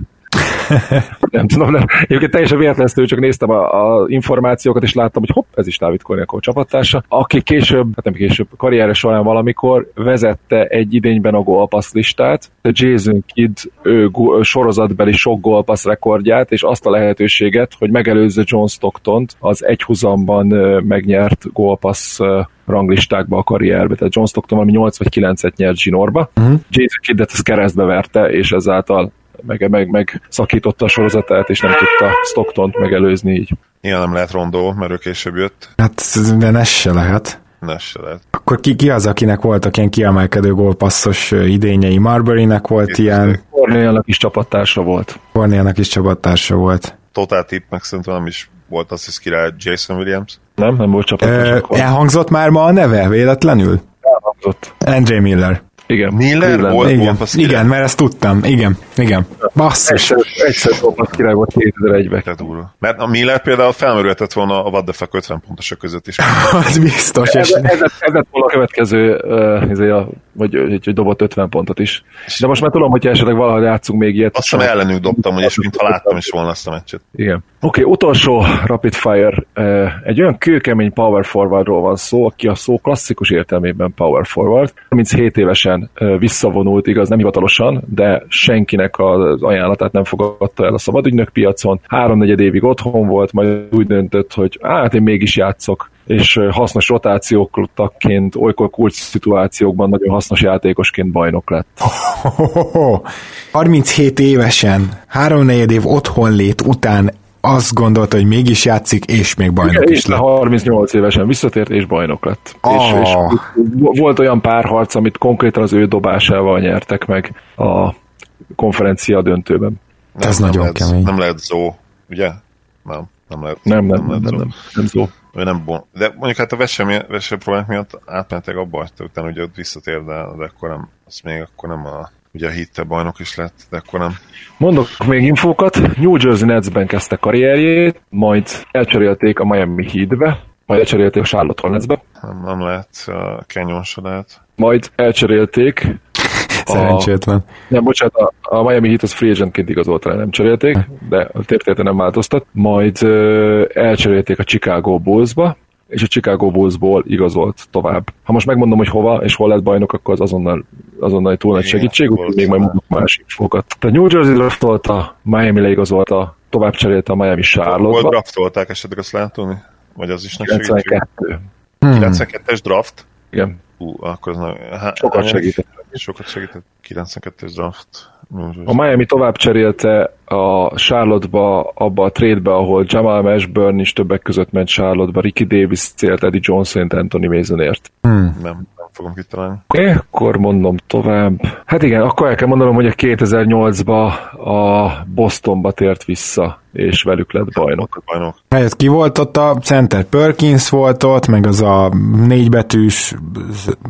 Speaker 3: nem tudom, nem. Egyébként teljesen véletlenül csak néztem a, a, információkat, és láttam, hogy hopp, ez is Dávid Kornyakó csapattársa, aki később, hát nem később, karrieres során valamikor vezette egy idényben a gólpassz listát, a Jason Kidd ő, sorozatbeli sok gólpassz rekordját, és azt a lehetőséget, hogy megelőzze John Stocktont az egyhuzamban megnyert gólpassz ranglistákba a karrierbe. Tehát John Stockton valami 8 vagy 9-et nyert zsinórba. Uh-huh. Jason Kiddet ezt keresztbe verte, és ezáltal meg, meg, meg szakította a sorozatát, és nem tudta Stocktont megelőzni így.
Speaker 2: Ilyen nem lehet rondó, mert ő később jött.
Speaker 1: Hát, de ez se lehet.
Speaker 2: Se lehet.
Speaker 1: Akkor ki, ki az, akinek voltak ilyen kiemelkedő gólpasszos idényei? Marbury-nek volt Itt ilyen...
Speaker 3: Cornélnak is csapattársa volt.
Speaker 1: Cornélnak is csapattársa volt.
Speaker 2: Totál tip, meg szerintem nem is volt az, hogy király Jason Williams.
Speaker 3: Nem, nem volt csapattársa.
Speaker 1: elhangzott már ma a neve véletlenül?
Speaker 3: Elhangzott.
Speaker 1: Andre Miller.
Speaker 3: Igen.
Speaker 2: Miller
Speaker 3: Cleveland.
Speaker 2: volt,
Speaker 1: Igen,
Speaker 2: volt az
Speaker 1: igen, mert ezt tudtam. Igen, igen. Basszus.
Speaker 3: Egyszer, egyszer dobott király volt 2001-ben.
Speaker 2: Te durva. Mert a Miller például felmerülhetett volna a What the fuck 50 pontosok között is.
Speaker 1: Az biztos. És
Speaker 3: Ez, ez, ez lett volna a következő, uh, a, vagy hogy, dobott 50 pontot is. De most már tudom, hogy esetleg valahogy játszunk még ilyet.
Speaker 2: Azt hiszem ellenük dobtam, hogy és mintha láttam is volna azt a meccset.
Speaker 3: Igen. Oké, okay, utolsó rapid fire. Egy olyan kőkemény power forwardról van szó, aki a szó klasszikus értelmében power forward. 37 évesen visszavonult, igaz, nem hivatalosan, de senkinek az ajánlatát nem fogadta el a szabadügynök piacon. Háromnegyed évig otthon volt, majd úgy döntött, hogy hát én mégis játszok és hasznos rotációkként, olykor kulcs szituációkban nagyon hasznos játékosként bajnok lett.
Speaker 1: 37 évesen, háromnegyed év otthon lét után azt gondolta, hogy mégis játszik, és még bajnok is
Speaker 3: És
Speaker 1: lett.
Speaker 3: 38 évesen visszatért, és bajnok lett.
Speaker 1: Ah.
Speaker 3: És, és volt olyan párharc, amit konkrétan az ő dobásával nyertek meg a konferencia döntőben.
Speaker 2: Nem,
Speaker 1: Ez
Speaker 2: nem
Speaker 1: nagyon
Speaker 2: lehet,
Speaker 1: kemény.
Speaker 2: Nem lehet zó, ugye? Nem, nem lehet.
Speaker 3: Nem, nem, nem,
Speaker 2: lehet
Speaker 3: nem,
Speaker 2: zó.
Speaker 3: nem, nem szó.
Speaker 2: Ő nem bon. De mondjuk hát a vese, vese problémák miatt átmentek abba, hogy utána ugye ott visszatér, de, de akkor nem, az még akkor nem a, ugye a hitte bajnok is lett, de akkor nem.
Speaker 3: Mondok még infókat. New Jersey Netsben kezdte karrierjét, majd elcserélték a Miami Heatbe, majd elcserélték a Charlotte Hornetsbe,
Speaker 2: Nem, nem lehet uh, kenyonsodát.
Speaker 3: majd elcserélték
Speaker 1: Szerencsétlen.
Speaker 3: Nem, bocsánat, a, a Miami Heat az free agentként igazolta le, nem cserélték, de a története nem változtat. Majd ö, elcserélték a Chicago Bullsba, és a Chicago Bullsból igazolt tovább. Ha most megmondom, hogy hova és hol lett bajnok, akkor az azonnal, azonnal egy túl nagy segítség, úgyhogy még majd mondok más infókat. Tehát New Jersey draftolta, Miami leigazolta, tovább cserélte a Miami
Speaker 2: Hol
Speaker 3: Charlotte-ba.
Speaker 2: draftolták esetleg azt lehet tudni? Vagy az is segítség?
Speaker 3: 92.
Speaker 1: Hmm.
Speaker 2: 92-es draft?
Speaker 3: Igen,
Speaker 2: Hú, akkor na, há,
Speaker 3: sokat segített.
Speaker 2: Sokat segített. 92-es draft.
Speaker 3: A Miami tovább cserélte a Charlotte-ba, abba a trade-be, ahol Jamal Mashburn is többek között ment Charlotte-ba, Ricky Davis célt Eddie Johnson Anthony Masonért.
Speaker 1: Hmm.
Speaker 2: Nem fogom kitalálni.
Speaker 3: Akkor mondom tovább. Hát igen, akkor el kell mondanom, hogy a 2008-ba a Bostonba tért vissza, és velük lett bajnok.
Speaker 2: Bajnok.
Speaker 1: Hát ki volt ott a center? Perkins volt ott, meg az a négybetűs,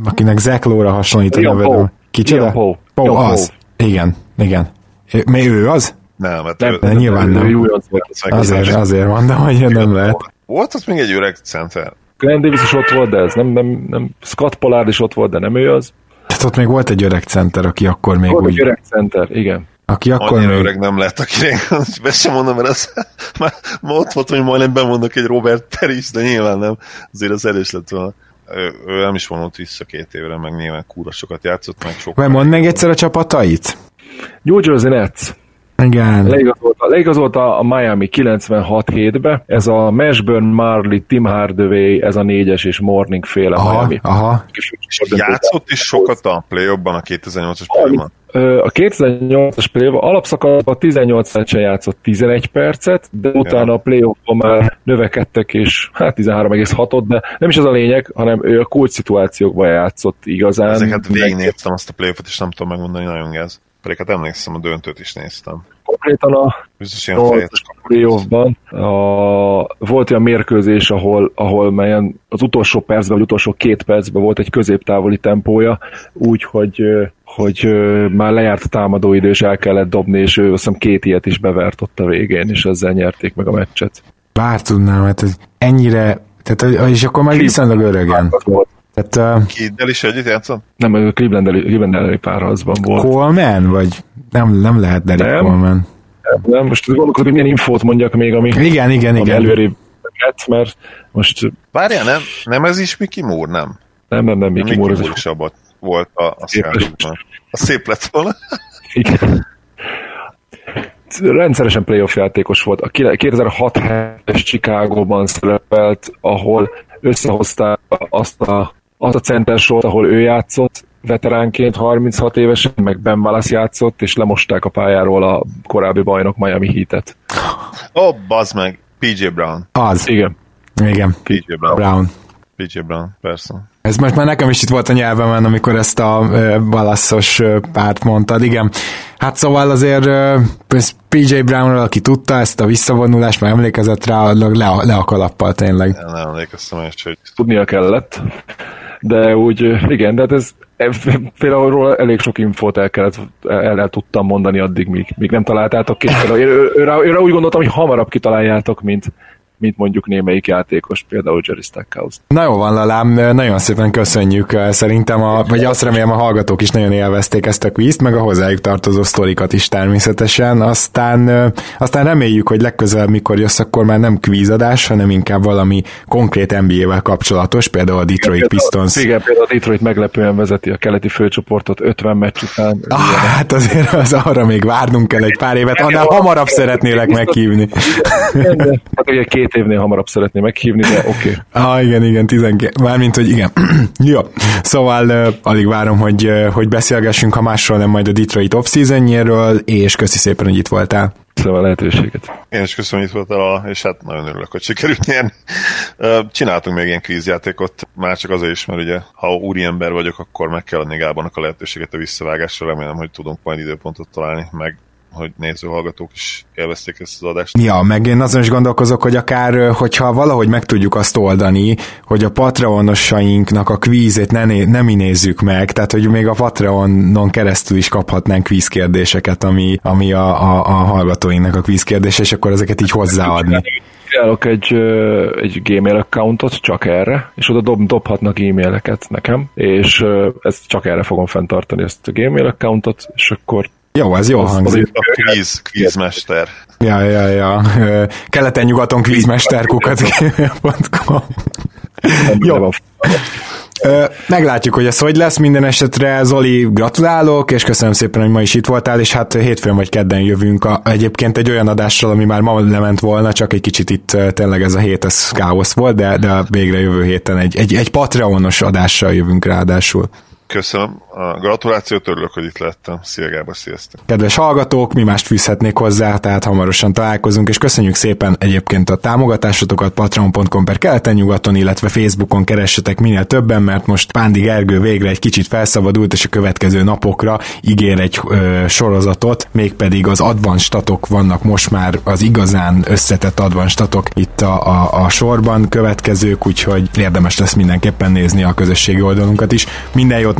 Speaker 1: akinek Zach Lowe-ra hasonlít a nevedő.
Speaker 3: Poe.
Speaker 1: Kicsoda?
Speaker 3: Ian Poe.
Speaker 1: Poe,
Speaker 3: Ian
Speaker 1: az. Igen, igen. Ő- Mi ő az?
Speaker 2: Nem, hát
Speaker 3: Nem,
Speaker 2: ő-
Speaker 1: De nyilván
Speaker 3: ő
Speaker 1: nem.
Speaker 3: volt.
Speaker 1: Azért, azért mondom, hogy nem lehet.
Speaker 2: Volt az még egy öreg center.
Speaker 3: Glenn Davis is ott volt, de ez nem, nem, nem Scott Pollard is ott volt, de nem ő az.
Speaker 1: Tehát ott még volt egy öreg center, aki akkor még
Speaker 3: Volt egy
Speaker 1: úgy,
Speaker 3: öreg center, igen.
Speaker 1: aki akkor
Speaker 2: Annyira
Speaker 1: még,
Speaker 2: öreg nem lett, akire be sem mondom, mert az, már, már ott volt, hogy majdnem bemondok egy Robert Peris, de nyilván nem. Azért az erős lett volna. Ő, ő nem is vonult vissza két évre, meg nyilván kúra sokat játszott, meg sok.
Speaker 1: Vagy mondd meg egyszer a csapatait.
Speaker 3: New Jersey Nets.
Speaker 1: Igen.
Speaker 3: Leigazolta, leigazolta a Miami 96-7-be, ez a Mashburn, Marley, Tim Hardaway, ez a négyes és Morning féle
Speaker 1: Aha,
Speaker 3: Miami.
Speaker 1: aha.
Speaker 2: Játszott is sokat a play a 2008-as play
Speaker 3: A 2008-as play alapszakaszban 18 meccsen játszott 11 percet, de utána a playoffban már növekedtek, és hát 13,6-ot, de nem is az a lényeg, hanem ő a kulcs szituációkban játszott igazán.
Speaker 2: Ezeket végignéztem azt a playoffot, és nem tudom megmondani, nagyon gáz. Pedig hát emlékszem, a döntőt is néztem.
Speaker 3: Konkrétan a
Speaker 2: Biztos ilyen fejes
Speaker 3: 8 playoffban a, volt olyan mérkőzés, ahol, ahol melyen az utolsó percben, vagy utolsó két percben volt egy középtávoli tempója, úgy, hogy, már lejárt a támadóidő, és el kellett dobni, és ő azt hiszem két ilyet is bevert ott a végén, és ezzel nyerték meg a meccset.
Speaker 1: Bár tudnám, hát ez ennyire, tehát, és akkor már viszonylag öregen.
Speaker 3: Volt.
Speaker 1: Tehát
Speaker 2: Kiddel is együtt játszott?
Speaker 3: Nem, ő Cleveland elé- Cleveland párharcban volt.
Speaker 1: Coleman, vagy nem, nem lehet Derek
Speaker 3: Nem.
Speaker 1: Coleman.
Speaker 3: Nem, most gondolkodom, hogy milyen infót mondjak még, ami,
Speaker 1: Igen, igen,
Speaker 3: ami
Speaker 1: igen.
Speaker 3: előrébb lett, mert most
Speaker 2: Várjál, nem, nem ez is Mickey Moore, nem?
Speaker 3: nem, nem, nem, Mickey
Speaker 2: Mickey
Speaker 3: Moore,
Speaker 2: Moore is abban volt a, a. A szép lett volna.
Speaker 3: Igen. Rendszeresen playoff játékos volt. A 2006-es Chicagóban szerepelt, ahol összehozták azt a, azt a centersort, ahol ő játszott, veteránként 36 évesen, meg Ben Wallace játszott, és lemosták a pályáról a korábbi bajnok Miami Heat-et.
Speaker 2: Ó, oh, bazd meg. PJ Brown.
Speaker 1: Az,
Speaker 3: Igen.
Speaker 1: igen.
Speaker 2: PJ Brown.
Speaker 1: Brown.
Speaker 2: PJ Brown, persze.
Speaker 1: Ez most már nekem is itt volt a nyelvemen, amikor ezt a balaszos uh, párt mondtad, igen. Hát szóval azért PJ Brownról, aki tudta ezt a visszavonulást, már emlékezett rá, le, le a kalappal tényleg.
Speaker 2: Nem emlékeztem is, hogy
Speaker 3: Tudnia kellett. De úgy, igen, de hát ez például róla elég sok infót el, kellett, el, el tudtam mondani addig, míg, míg nem találtátok ki. Például én, őre, őre úgy gondoltam, hogy hamarabb kitaláljátok, mint, mint mondjuk némelyik játékos, például Jerry Stackhouse.
Speaker 1: Na jó van, Lalám, nagyon szépen köszönjük. Szerintem, a, vagy azt remélem a hallgatók is nagyon élvezték ezt a kvízt, meg a hozzájuk tartozó sztorikat is természetesen. Aztán, aztán reméljük, hogy legközelebb, mikor jössz, akkor már nem kvízadás, hanem inkább valami konkrét NBA-vel kapcsolatos, például a Detroit igen, Pistons.
Speaker 3: Igen, például a Detroit meglepően vezeti a keleti főcsoportot 50 meccs után.
Speaker 1: Ah, hát azért az arra még várnunk kell egy pár évet, annál hamarabb szeretnélek meghívni.
Speaker 3: Hát ugye két két évnél hamarabb szeretné meghívni, de oké. Okay.
Speaker 1: Ah, igen, igen, 12, mármint, hogy igen. Jó, szóval uh, alig várom, hogy, uh, hogy beszélgessünk, ha másról nem majd a Detroit off és köszi szépen, hogy itt voltál.
Speaker 3: Köszönöm a lehetőséget.
Speaker 2: Én is köszönöm, hogy itt voltál, és hát nagyon örülök, hogy sikerült nyerni. Csináltunk még ilyen kvízjátékot, már csak azért is, mert ugye, ha úriember vagyok, akkor meg kell adni Gábornak a lehetőséget a visszavágásra, remélem, hogy tudunk majd időpontot találni, meg hogy nézőhallgatók is élvezték ezt az adást.
Speaker 1: Ja, meg én azon is gondolkozok, hogy akár, hogyha valahogy meg tudjuk azt oldani, hogy a Patreonosainknak a kvízét ne, nem nézzük meg, tehát hogy még a Patreonon keresztül is kaphatnánk kvízkérdéseket, ami, ami a, a, a hallgatóinknak a kvízkérdése, és akkor ezeket így hozzáadni
Speaker 3: kreálok egy, egy Gmail accountot csak erre, és oda dob, dobhatnak e-maileket nekem, és ezt csak erre fogom fenntartani, ezt a Gmail accountot, és akkor
Speaker 1: jó, ez jól hangzik.
Speaker 2: A kvíz, kvízmester.
Speaker 1: Ja, ja, ja. Keleten-nyugaton kvízmester.com Jó. Meglátjuk, hogy ez hogy lesz. Minden esetre Zoli, gratulálok, és köszönöm szépen, hogy ma is itt voltál, és hát hétfőn vagy kedden jövünk a, egyébként egy olyan adással, ami már ma lement volna, csak egy kicsit itt tényleg ez a hét, ez káosz volt, de, de végre jövő héten egy, egy, egy Patreonos adással jövünk ráadásul.
Speaker 2: Köszönöm a gratulációt, örülök, hogy itt lettem. Szia Gábor, sziasztok!
Speaker 1: Kedves hallgatók, mi mást fűzhetnék hozzá, tehát hamarosan találkozunk, és köszönjük szépen egyébként a támogatásotokat patreon.com per keleten nyugaton, illetve Facebookon keressetek minél többen, mert most Pándi Gergő végre egy kicsit felszabadult, és a következő napokra ígér egy ö, sorozatot, mégpedig az advanstatok vannak most már az igazán összetett advanstatok itt a, a, a sorban következők, úgyhogy érdemes lesz mindenképpen nézni a közösségi oldalunkat is. Minden jót